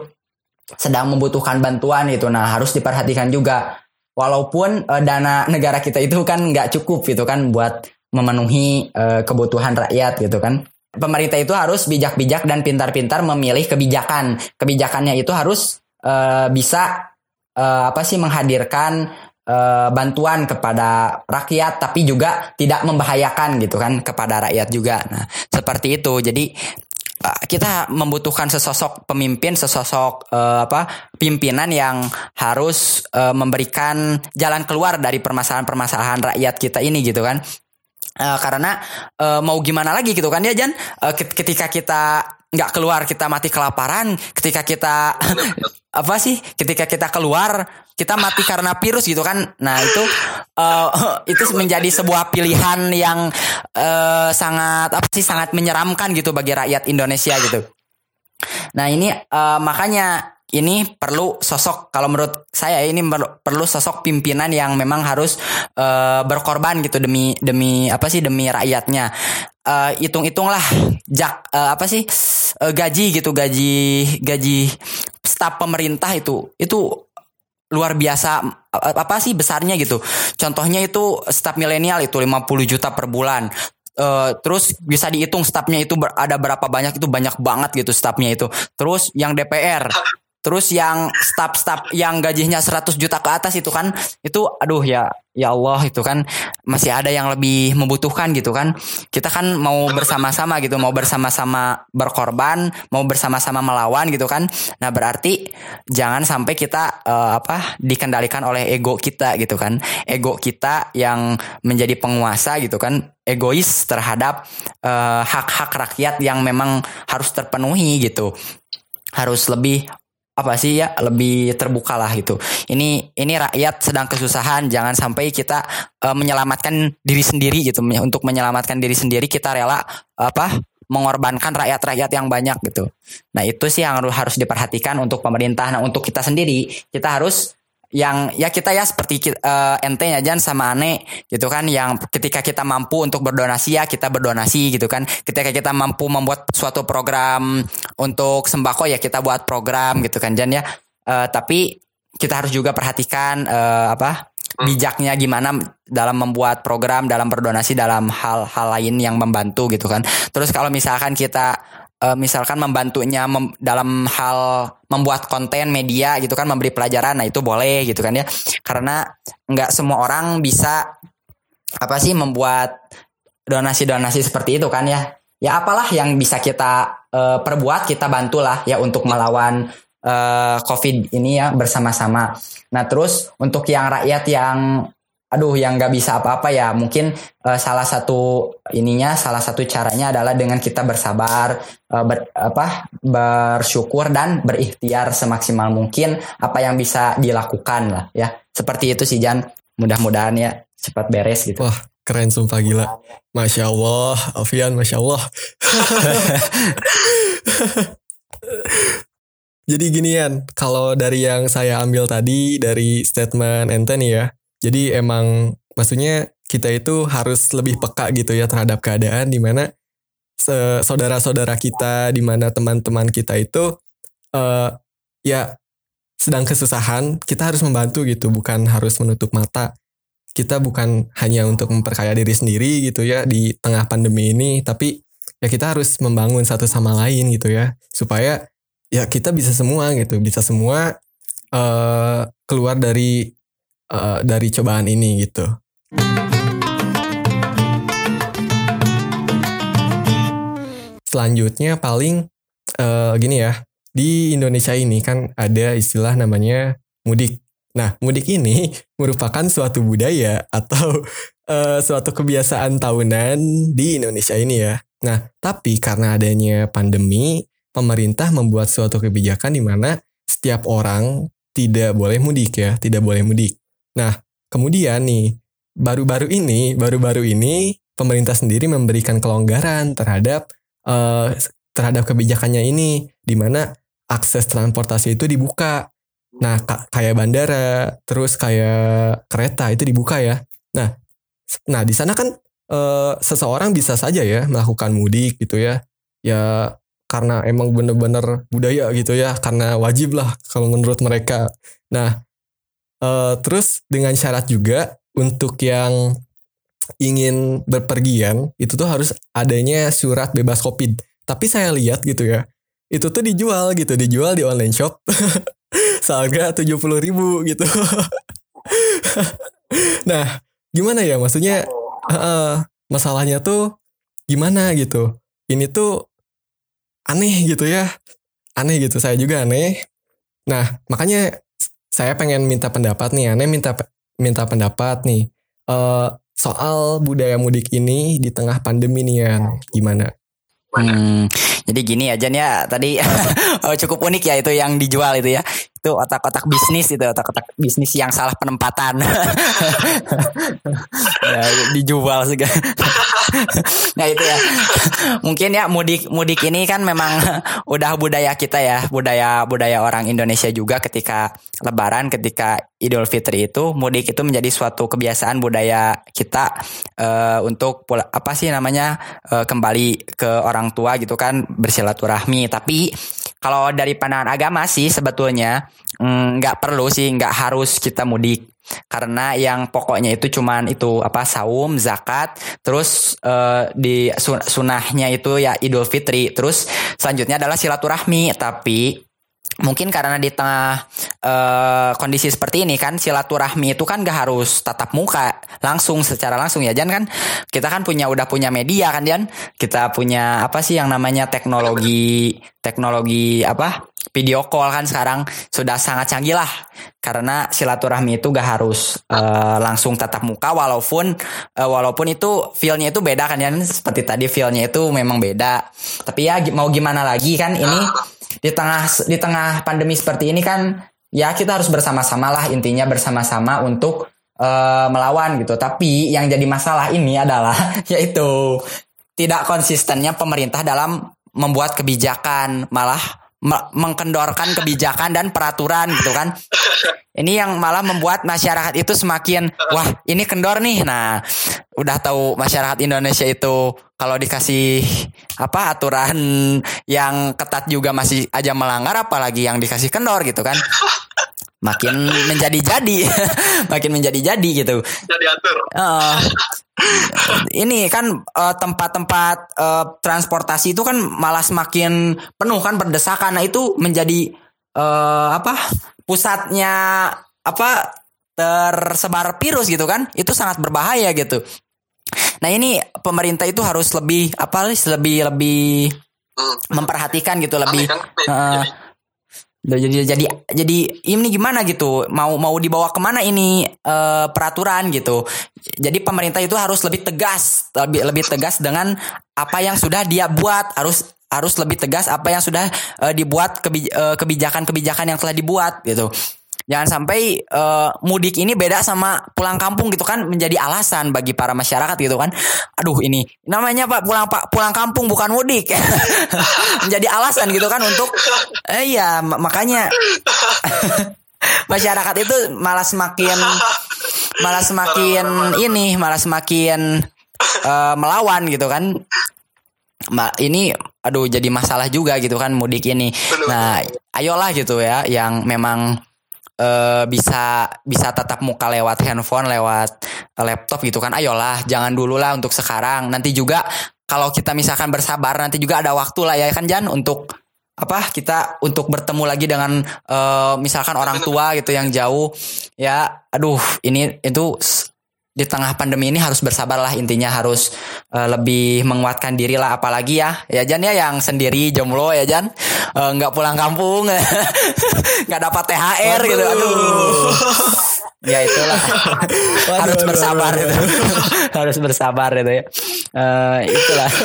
Sedang membutuhkan bantuan gitu. Nah harus diperhatikan juga walaupun uh, dana negara kita itu kan nggak cukup gitu kan buat memenuhi uh, kebutuhan rakyat gitu kan. Pemerintah itu harus bijak-bijak dan pintar-pintar memilih kebijakan. Kebijakannya itu harus uh, bisa uh, apa sih menghadirkan uh, bantuan kepada rakyat tapi juga tidak membahayakan gitu kan kepada rakyat juga. Nah seperti itu. Jadi kita membutuhkan sesosok pemimpin, sesosok uh, apa pimpinan yang harus uh, memberikan jalan keluar dari permasalahan-permasalahan rakyat kita ini gitu kan. Uh, karena uh, mau gimana lagi gitu kan ya Jan uh, ketika kita nggak keluar kita mati kelaparan. Ketika kita apa sih? Ketika kita keluar kita mati karena virus gitu kan. Nah itu uh, itu menjadi sebuah pilihan yang uh, sangat apa sih sangat menyeramkan gitu bagi rakyat Indonesia gitu. Nah ini uh, makanya ini perlu sosok kalau menurut saya ini perlu sosok pimpinan yang memang harus uh, berkorban gitu demi demi apa sih demi rakyatnya uh, hitung-hitunglah jak uh, apa sih uh, gaji gitu gaji gaji staf pemerintah itu itu luar biasa apa sih besarnya gitu. Contohnya itu staf milenial itu 50 juta per bulan. Uh, terus bisa dihitung stafnya itu ada berapa banyak itu banyak banget gitu stafnya itu. Terus yang DPR Terus yang staff-staff yang gajinya 100 juta ke atas itu kan itu aduh ya ya Allah itu kan masih ada yang lebih membutuhkan gitu kan. Kita kan mau bersama-sama gitu, mau bersama-sama berkorban, mau bersama-sama melawan gitu kan. Nah, berarti jangan sampai kita uh, apa dikendalikan oleh ego kita gitu kan. Ego kita yang menjadi penguasa gitu kan, egois terhadap eh, hak-hak uh, rakyat yang memang harus terpenuhi gitu harus lebih apa sih ya lebih terbuka lah gitu. Ini ini rakyat sedang kesusahan, jangan sampai kita uh, menyelamatkan diri sendiri gitu. Untuk menyelamatkan diri sendiri kita rela apa mengorbankan rakyat-rakyat yang banyak gitu. Nah itu sih yang harus diperhatikan untuk pemerintah. Nah untuk kita sendiri kita harus yang ya kita ya seperti uh, ente ya Jan sama Ane gitu kan yang ketika kita mampu untuk berdonasi ya kita berdonasi gitu kan. Ketika kita mampu membuat suatu program untuk sembako ya kita buat program gitu kan Jan ya. Uh, tapi kita harus juga perhatikan uh, apa bijaknya gimana dalam membuat program dalam berdonasi dalam hal-hal lain yang membantu gitu kan. Terus kalau misalkan kita uh, misalkan membantunya mem dalam hal membuat konten media gitu kan memberi pelajaran nah itu boleh gitu kan ya. Karena nggak semua orang bisa apa sih membuat donasi-donasi seperti itu kan ya. Ya apalah yang bisa kita uh, perbuat kita bantulah ya untuk melawan uh, covid ini ya bersama-sama. Nah terus untuk yang rakyat yang aduh yang nggak bisa apa-apa ya mungkin uh, salah satu ininya salah satu caranya adalah dengan kita bersabar uh, ber, apa bersyukur dan berikhtiar semaksimal mungkin apa yang bisa dilakukan lah ya seperti itu sih Jan mudah-mudahan ya cepat beres gitu wah Keren sumpah gila. Masya Allah, Alfian, Masya Allah. Jadi ginian, kalau dari yang saya ambil tadi dari statement Anthony ya. Jadi emang maksudnya kita itu harus lebih peka gitu ya terhadap keadaan di mana saudara-saudara kita, di mana teman-teman kita itu uh, ya sedang kesusahan, kita harus membantu gitu, bukan harus menutup mata. Kita bukan hanya untuk memperkaya diri sendiri gitu ya di tengah pandemi ini, tapi ya kita harus membangun satu sama lain gitu ya, supaya ya kita bisa semua gitu, bisa semua uh, keluar dari uh, dari cobaan ini gitu. Selanjutnya paling uh, gini ya, di Indonesia ini kan ada istilah namanya mudik. Nah, mudik ini merupakan suatu budaya atau uh, suatu kebiasaan tahunan di Indonesia ini ya. Nah, tapi karena adanya pandemi, pemerintah membuat suatu kebijakan di mana setiap orang tidak boleh mudik ya, tidak boleh mudik. Nah, kemudian nih, baru-baru ini, baru-baru ini pemerintah sendiri memberikan kelonggaran terhadap uh, terhadap kebijakannya ini, di mana akses transportasi itu dibuka Nah, kayak bandara, terus kayak kereta itu dibuka ya. Nah, nah di sana kan e, seseorang bisa saja ya melakukan mudik gitu ya. Ya karena emang bener-bener budaya gitu ya, karena wajib lah kalau menurut mereka. Nah, e, terus dengan syarat juga untuk yang ingin berpergian itu tuh harus adanya surat bebas covid. Tapi saya lihat gitu ya, itu tuh dijual gitu, dijual di online shop. seharga tujuh puluh ribu gitu. Nah gimana ya? Maksudnya uh, masalahnya tuh gimana gitu? Ini tuh aneh gitu ya. Aneh gitu saya juga aneh. Nah makanya saya pengen minta pendapat nih aneh minta minta pendapat nih. Uh, soal budaya mudik ini di tengah pandemi nih ya gimana? Hmm, jadi gini aja nih ya tadi cukup unik ya itu yang dijual itu ya itu otak-otak bisnis itu otak-otak bisnis yang salah penempatan. Ya, dijual segala nah itu ya. Mungkin ya mudik mudik ini kan memang udah budaya kita ya budaya budaya orang Indonesia juga ketika Lebaran ketika Idul Fitri itu mudik itu menjadi suatu kebiasaan budaya kita uh, untuk apa sih namanya uh, kembali ke orang tua gitu kan bersilaturahmi. Tapi kalau dari pandangan agama sih sebetulnya mm, nggak mm, perlu sih nggak harus kita mudik. Karena yang pokoknya itu cuman itu apa saum zakat terus uh, di sunahnya itu ya idul fitri. Terus selanjutnya adalah silaturahmi tapi mungkin karena di tengah uh, kondisi seperti ini kan silaturahmi itu kan gak harus tatap muka langsung secara langsung ya Jan kan? Kita kan punya udah punya media kan Jan? Kita punya apa sih yang namanya teknologi teknologi apa video call kan sekarang sudah sangat canggih lah. Karena silaturahmi itu gak harus uh, langsung tatap muka walaupun uh, walaupun itu feelnya itu beda kan ya seperti tadi feelnya itu memang beda. Tapi ya mau gimana lagi kan ini di tengah di tengah pandemi seperti ini kan ya kita harus bersama-sama lah intinya bersama-sama untuk uh, melawan gitu. Tapi yang jadi masalah ini adalah yaitu tidak konsistennya pemerintah dalam membuat kebijakan malah mengkendorkan kebijakan dan peraturan gitu kan. Ini yang malah membuat masyarakat itu semakin wah ini kendor nih. Nah, udah tahu masyarakat Indonesia itu kalau dikasih apa aturan yang ketat juga masih aja melanggar apalagi yang dikasih kendor gitu kan. Makin menjadi-jadi, makin menjadi-jadi gitu. Jadi atur. Uh, ini kan uh, tempat-tempat uh, transportasi itu kan malah semakin penuh kan berdesakan. Nah itu menjadi uh, apa pusatnya apa tersebar virus gitu kan? Itu sangat berbahaya gitu. Nah ini pemerintah itu harus lebih apa lebih lebih hmm. memperhatikan gitu lebih. Uh, jadi jadi jadi ini gimana gitu? Mau mau dibawa ke mana ini uh, peraturan gitu? Jadi pemerintah itu harus lebih tegas lebih lebih tegas dengan apa yang sudah dia buat. Harus harus lebih tegas apa yang sudah uh, dibuat kebijakan-kebijakan yang telah dibuat gitu jangan sampai uh, mudik ini beda sama pulang kampung gitu kan menjadi alasan bagi para masyarakat gitu kan. Aduh ini namanya pak pulang pak pulang kampung bukan mudik. Menjadi alasan gitu kan untuk eh, iya makanya masyarakat itu malah semakin malah semakin ini malah semakin uh, melawan gitu kan. Ma, ini aduh jadi masalah juga gitu kan mudik ini. Nah, ayolah gitu ya yang memang uh, bisa bisa tatap muka lewat handphone, lewat laptop gitu kan. Ayolah, jangan dulu lah untuk sekarang. Nanti juga kalau kita misalkan bersabar nanti juga ada waktu lah ya kan Jan untuk apa kita untuk bertemu lagi dengan uh, misalkan orang tua gitu yang jauh ya aduh ini itu di tengah pandemi ini harus bersabar lah intinya harus uh, lebih menguatkan diri lah apalagi ya. Ya Jan ya yang sendiri jomblo ya Jan. Uh, nggak pulang kampung nggak dapat THR aduh. gitu. Aduh. Ya itulah. Waduh, harus waduh, bersabar waduh, waduh. Itu. harus bersabar itu ya. Uh, itulah.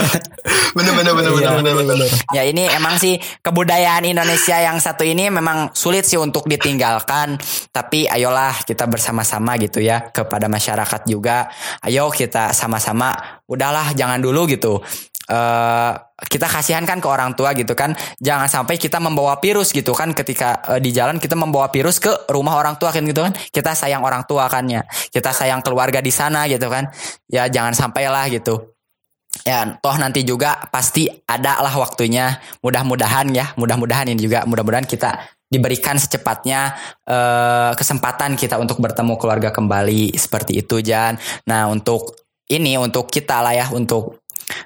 Benar benar benar benar benar benar ya ini emang sih kebudayaan Indonesia yang satu ini memang sulit sih untuk ditinggalkan. Tapi ayolah kita bersama-sama gitu ya kepada masyarakat juga. Ayo kita sama-sama udahlah jangan dulu gitu. Uh, kita kasihan kan ke orang tua gitu kan. Jangan sampai kita membawa virus gitu kan. Ketika uh, di jalan kita membawa virus ke rumah orang tua kan gitu kan. Kita sayang orang tua kan ya. Kita sayang keluarga di sana gitu kan. Ya jangan sampailah gitu. Ya toh nanti juga pasti ada lah waktunya. Mudah-mudahan ya mudah-mudahan ini juga. Mudah-mudahan kita diberikan secepatnya uh, kesempatan kita untuk bertemu keluarga kembali seperti itu Jan nah untuk ini untuk kita lah ya untuk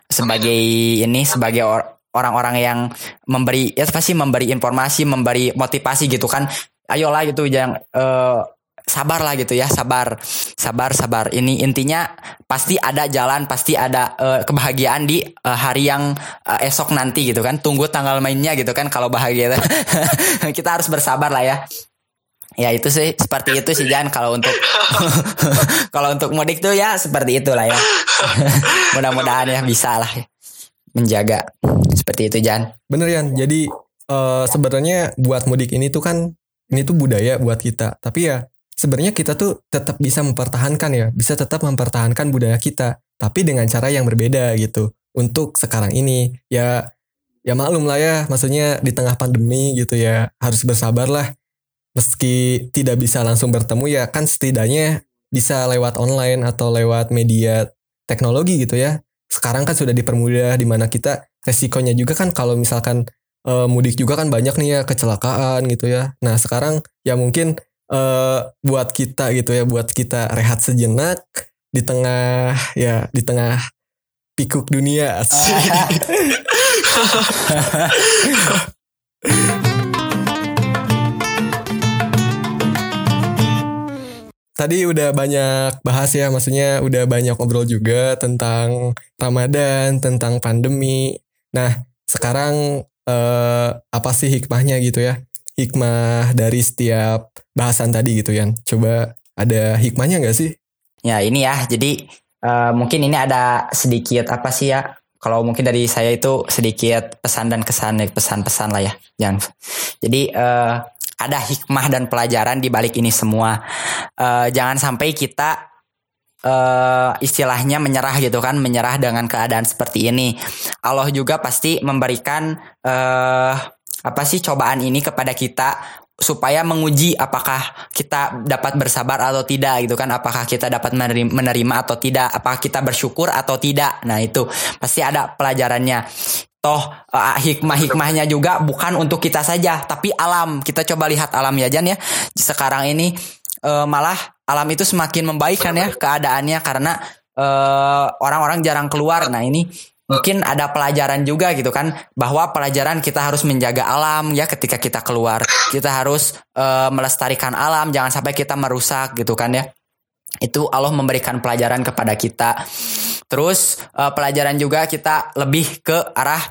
sebagai ini sebagai or, orang-orang yang memberi ya pasti memberi informasi, memberi motivasi gitu kan. Ayolah gitu yang uh, sabar lah gitu ya, sabar, sabar, sabar. Ini intinya pasti ada jalan, pasti ada uh, kebahagiaan di uh, hari yang uh, esok nanti gitu kan. Tunggu tanggal mainnya gitu kan kalau bahagia. Kita harus bersabar lah ya. Ya itu sih seperti itu sih Jan kalau untuk kalau untuk mudik tuh ya seperti itulah ya. Mudah-mudahan ya bisa lah ya. menjaga seperti itu Jan. Bener Jan. Jadi uh, sebenarnya buat mudik ini tuh kan ini tuh budaya buat kita. Tapi ya sebenarnya kita tuh tetap bisa mempertahankan ya, bisa tetap mempertahankan budaya kita, tapi dengan cara yang berbeda gitu. Untuk sekarang ini ya ya maklum lah ya, maksudnya di tengah pandemi gitu ya harus bersabar lah meski tidak bisa langsung bertemu ya kan setidaknya bisa lewat online atau lewat media teknologi gitu ya. Sekarang kan sudah dipermudah di mana kita resikonya juga kan kalau misalkan e, mudik juga kan banyak nih ya kecelakaan gitu ya. Nah, sekarang ya mungkin e, buat kita gitu ya, buat kita rehat sejenak di tengah ya di tengah pikuk dunia. tadi udah banyak bahas ya, maksudnya udah banyak ngobrol juga tentang Ramadan, tentang pandemi. Nah, sekarang eh, apa sih hikmahnya gitu ya? Hikmah dari setiap bahasan tadi gitu ya. Coba ada hikmahnya nggak sih? Ya ini ya, jadi uh, mungkin ini ada sedikit apa sih ya? Kalau mungkin dari saya itu sedikit pesan dan kesan, pesan-pesan lah ya. Jangan. Jadi uh, ada hikmah dan pelajaran di balik ini semua. Uh, jangan sampai kita uh, istilahnya menyerah gitu kan, menyerah dengan keadaan seperti ini. Allah juga pasti memberikan uh, apa sih cobaan ini kepada kita supaya menguji apakah kita dapat bersabar atau tidak gitu kan? Apakah kita dapat menerima atau tidak? Apakah kita bersyukur atau tidak? Nah itu pasti ada pelajarannya. Toh uh, hikmah-hikmahnya juga bukan untuk kita saja tapi alam. Kita coba lihat alam ya Jan ya. Sekarang ini uh, malah alam itu semakin membaik kan ya keadaannya karena uh, orang-orang jarang keluar. Nah ini mungkin ada pelajaran juga gitu kan bahwa pelajaran kita harus menjaga alam ya ketika kita keluar kita harus uh, melestarikan alam jangan sampai kita merusak gitu kan ya itu Allah memberikan pelajaran kepada kita. Terus uh, pelajaran juga kita lebih ke arah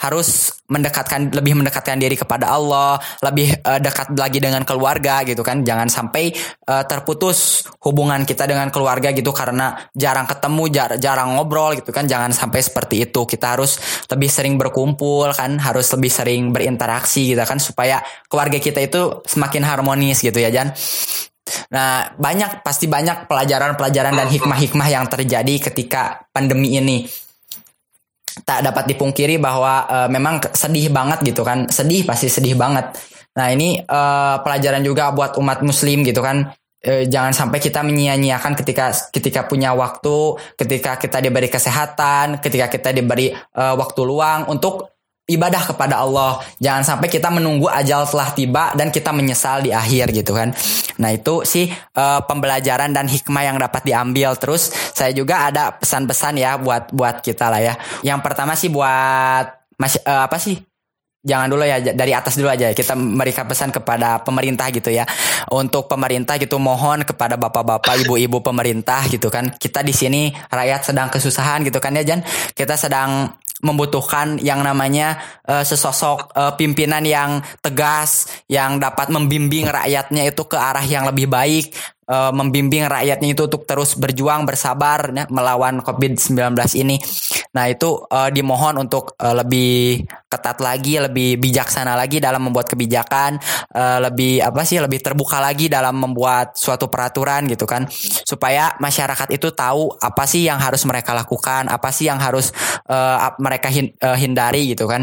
harus mendekatkan lebih mendekatkan diri kepada Allah, lebih uh, dekat lagi dengan keluarga gitu kan. Jangan sampai uh, terputus hubungan kita dengan keluarga gitu karena jarang ketemu, jar jarang ngobrol gitu kan. Jangan sampai seperti itu. Kita harus lebih sering berkumpul kan, harus lebih sering berinteraksi gitu kan supaya keluarga kita itu semakin harmonis gitu ya Jan. Nah, banyak pasti banyak pelajaran-pelajaran dan hikmah-hikmah yang terjadi ketika pandemi ini tak dapat dipungkiri bahwa uh, memang sedih banget gitu kan. Sedih pasti sedih banget. Nah ini uh, pelajaran juga buat umat muslim gitu kan. Uh, jangan sampai kita menyia-nyiakan ketika ketika punya waktu ketika kita diberi kesehatan ketika kita diberi uh, waktu luang untuk ibadah kepada Allah. Jangan sampai kita menunggu ajal telah tiba dan kita menyesal di akhir gitu kan. Nah, itu sih uh, pembelajaran dan hikmah yang dapat diambil. Terus saya juga ada pesan-pesan ya buat buat kita lah ya. Yang pertama sih buat mas uh, apa sih? Jangan dulu ya dari atas dulu aja kita memberikan pesan kepada pemerintah gitu ya. Untuk pemerintah gitu mohon kepada bapak-bapak, ibu-ibu pemerintah gitu kan. Kita di sini rakyat sedang kesusahan gitu kan ya Jan. Kita sedang membutuhkan yang namanya uh, sesosok uh, pimpinan yang tegas yang dapat membimbing rakyatnya itu ke arah yang lebih baik uh, membimbing rakyatnya itu untuk terus berjuang bersabar ya, melawan COVID-19 ini. Nah, itu uh, dimohon untuk uh, lebih ketat lagi, lebih bijaksana lagi dalam membuat kebijakan, uh, lebih apa sih, lebih terbuka lagi dalam membuat suatu peraturan gitu kan. Supaya masyarakat itu tahu apa sih yang harus mereka lakukan, apa sih yang harus uh, mereka hindari gitu kan.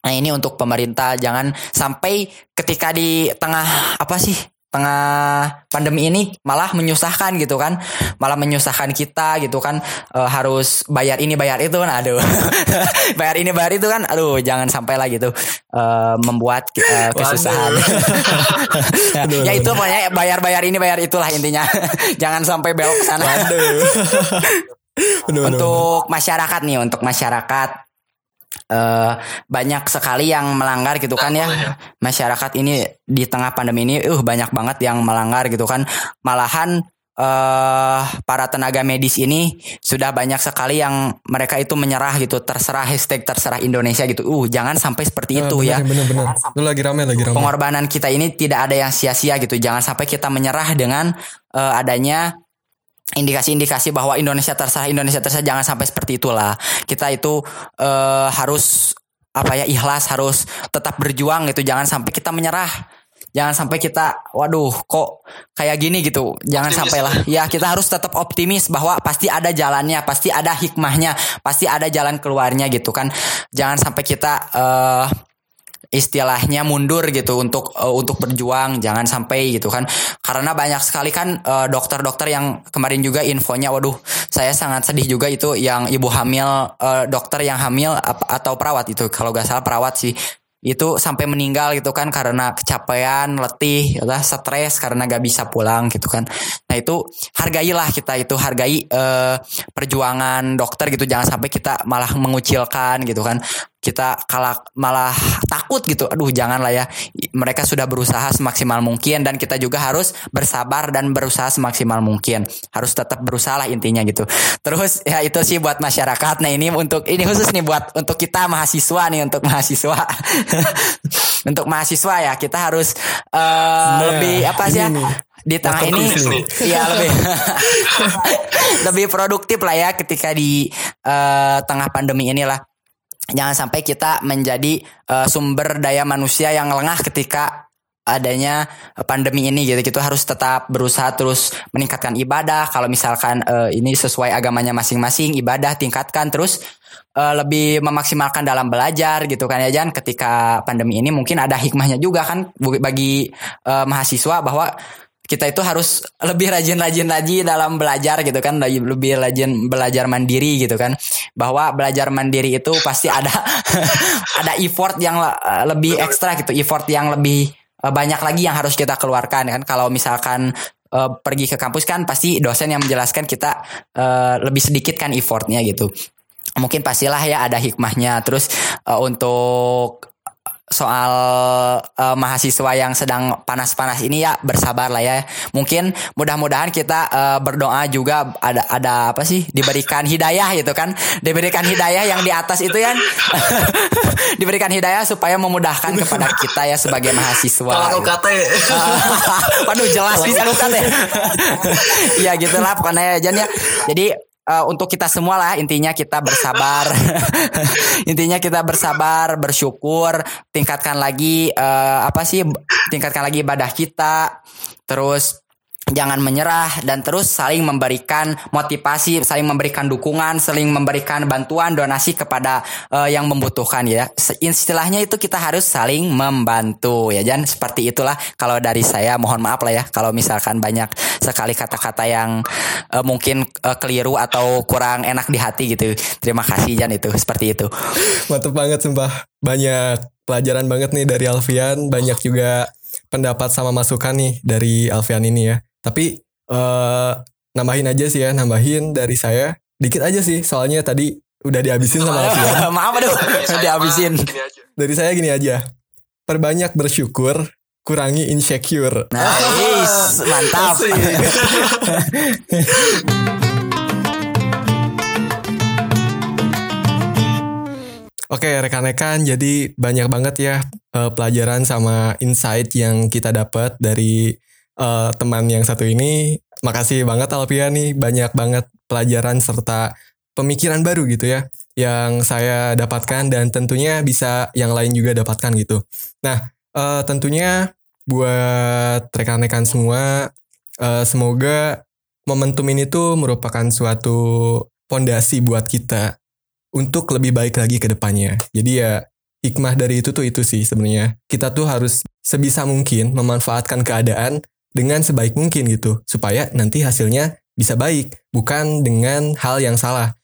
Nah ini untuk pemerintah jangan sampai ketika di tengah apa sih tengah pandemi ini malah menyusahkan gitu kan. Malah menyusahkan kita gitu kan. E, harus bayar ini bayar itu. Kan aduh. Bayar ini bayar itu kan aduh jangan sampai lah gitu e, membuat e, kesusahan. Aduh, ya itu pokoknya bayar bayar ini bayar itulah intinya. Jangan sampai belok sana. Untuk masyarakat nih untuk masyarakat uh, banyak sekali yang melanggar gitu kan ya. ya. Masyarakat ini di tengah pandemi ini uh banyak banget yang melanggar gitu kan. Malahan uh, para tenaga medis ini sudah banyak sekali yang mereka itu menyerah gitu terserah hashtag terserah Indonesia gitu. Uh jangan sampai seperti itu bener, ya bener, bener. Itu lagi rame lagi rame. pengorbanan kita ini tidak ada yang sia-sia gitu. Jangan sampai kita menyerah dengan uh, adanya indikasi-indikasi bahwa Indonesia terserah Indonesia terserah jangan sampai seperti itulah. Kita itu uh, harus apa ya ikhlas harus tetap berjuang gitu. Jangan sampai kita menyerah. Jangan sampai kita waduh kok kayak gini gitu. Jangan optimis. sampailah ya kita harus tetap optimis bahwa pasti ada jalannya pasti ada hikmahnya pasti ada jalan keluarnya gitu kan. Jangan sampai kita uh, istilahnya mundur gitu untuk uh, untuk berjuang jangan sampai gitu kan. Karena banyak sekali kan eh, dokter-dokter yang kemarin juga infonya waduh saya sangat sedih juga itu yang ibu hamil uh, dokter yang hamil atau perawat itu. Kalau gak salah perawat sih. Itu sampai meninggal gitu kan karena kecapean, letih, ya stres karena gak bisa pulang gitu kan. Nah itu hargailah kita itu hargai uh, perjuangan dokter gitu. Jangan sampai kita malah mengucilkan gitu kan kita kalah malah takut gitu. Aduh, janganlah ya. Mereka sudah berusaha semaksimal mungkin dan kita juga harus bersabar dan berusaha semaksimal mungkin. Harus tetap berusaha lah intinya gitu. Terus ya itu sih buat masyarakat. Nah, ini untuk ini khusus nih buat untuk kita mahasiswa nih untuk mahasiswa. untuk mahasiswa ya, kita harus uh, nah, lebih apa sih ya? di tengah ini ya lebih lebih produktif lah ya ketika di uh, tengah pandemi inilah jangan sampai kita menjadi uh, sumber daya manusia yang lengah ketika adanya pandemi ini gitu. Kita harus tetap berusaha terus meningkatkan ibadah. Kalau misalkan uh, ini sesuai agamanya masing-masing ibadah tingkatkan terus uh, lebih memaksimalkan dalam belajar gitu kan ya Jan. Ketika pandemi ini mungkin ada hikmahnya juga kan bagi uh, mahasiswa bahwa kita itu harus lebih rajin-rajin lagi dalam belajar gitu kan lebih rajin belajar mandiri gitu kan. Bahwa belajar mandiri itu pasti ada ada effort yang lebih ekstra gitu effort yang lebih eh, banyak lagi yang harus kita keluarkan kan. Kalau misalkan uh, pergi ke kampus kan pasti dosen yang menjelaskan kita uh, lebih sedikit kan effortnya gitu. Mungkin pastilah ya ada hikmahnya. Terus uh, untuk soal uh, mahasiswa yang sedang panas-panas ini ya bersabar lah ya. Mungkin mudah-mudahan kita uh, berdoa juga ada ada apa sih diberikan hidayah gitu kan. Diberikan hidayah yang di atas itu ya. diberikan hidayah supaya memudahkan kepada kita ya sebagai mahasiswa. Kalau kata Waduh jelas bisa lukat ya. Iya gitulah pokoknya ya Jan ya. Jadi uh, untuk kita semua lah intinya kita bersabar. Intinya kita bersabar bersyukur tingkatkan lagi uh, apa sih tingkatkan lagi ibadah kita. Terus jangan menyerah dan terus saling memberikan motivasi, saling memberikan dukungan, saling memberikan bantuan, donasi kepada uh, yang membutuhkan ya. Istilahnya itu kita harus saling membantu ya. Dan seperti itulah kalau dari saya mohon maaf lah ya kalau misalkan banyak sekali kata-kata yang uh, mungkin uh, keliru atau kurang enak di hati gitu. Terima kasih Jan itu seperti itu. Mantap banget sumpah. Banyak pelajaran banget nih dari Alfian, banyak juga pendapat sama masukan nih dari Alfian ini ya. Tapi uh, nambahin aja sih ya, nambahin dari saya dikit aja sih. Soalnya tadi udah dihabisin sama Alfian. Maaf aduh, dihabisin. Dari saya gini aja. Perbanyak bersyukur, kurangi insecure. Nice, mantap. Oke rekan-rekan, jadi banyak banget ya uh, pelajaran sama insight yang kita dapat dari uh, teman yang satu ini. Makasih banget Alpia nih, banyak banget pelajaran serta pemikiran baru gitu ya yang saya dapatkan dan tentunya bisa yang lain juga dapatkan gitu. Nah, uh, tentunya buat rekan-rekan semua uh, semoga momentum ini tuh merupakan suatu fondasi buat kita untuk lebih baik lagi ke depannya. Jadi ya hikmah dari itu tuh itu sih sebenarnya. Kita tuh harus sebisa mungkin memanfaatkan keadaan dengan sebaik mungkin gitu supaya nanti hasilnya bisa baik bukan dengan hal yang salah.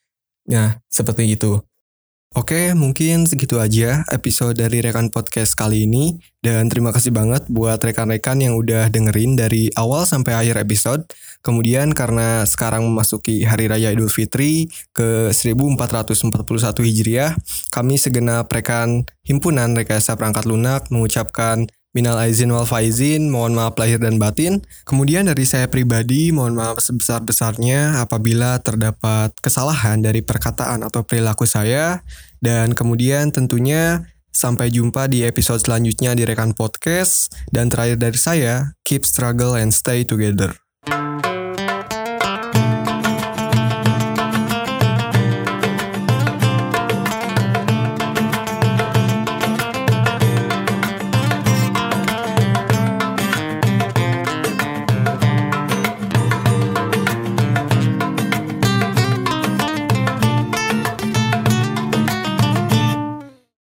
Nah, seperti itu. Oke, mungkin segitu aja episode dari Rekan Podcast kali ini. Dan terima kasih banget buat rekan-rekan yang udah dengerin dari awal sampai akhir episode. Kemudian karena sekarang memasuki Hari Raya Idul Fitri ke 1441 Hijriah, kami segenap rekan Himpunan Rekayasa Perangkat Lunak mengucapkan Minal aizin wal faizin, mohon maaf lahir dan batin. Kemudian dari saya pribadi, mohon maaf sebesar-besarnya apabila terdapat kesalahan dari perkataan atau perilaku saya. Dan kemudian tentunya sampai jumpa di episode selanjutnya di Rekan Podcast. Dan terakhir dari saya, keep struggle and stay together.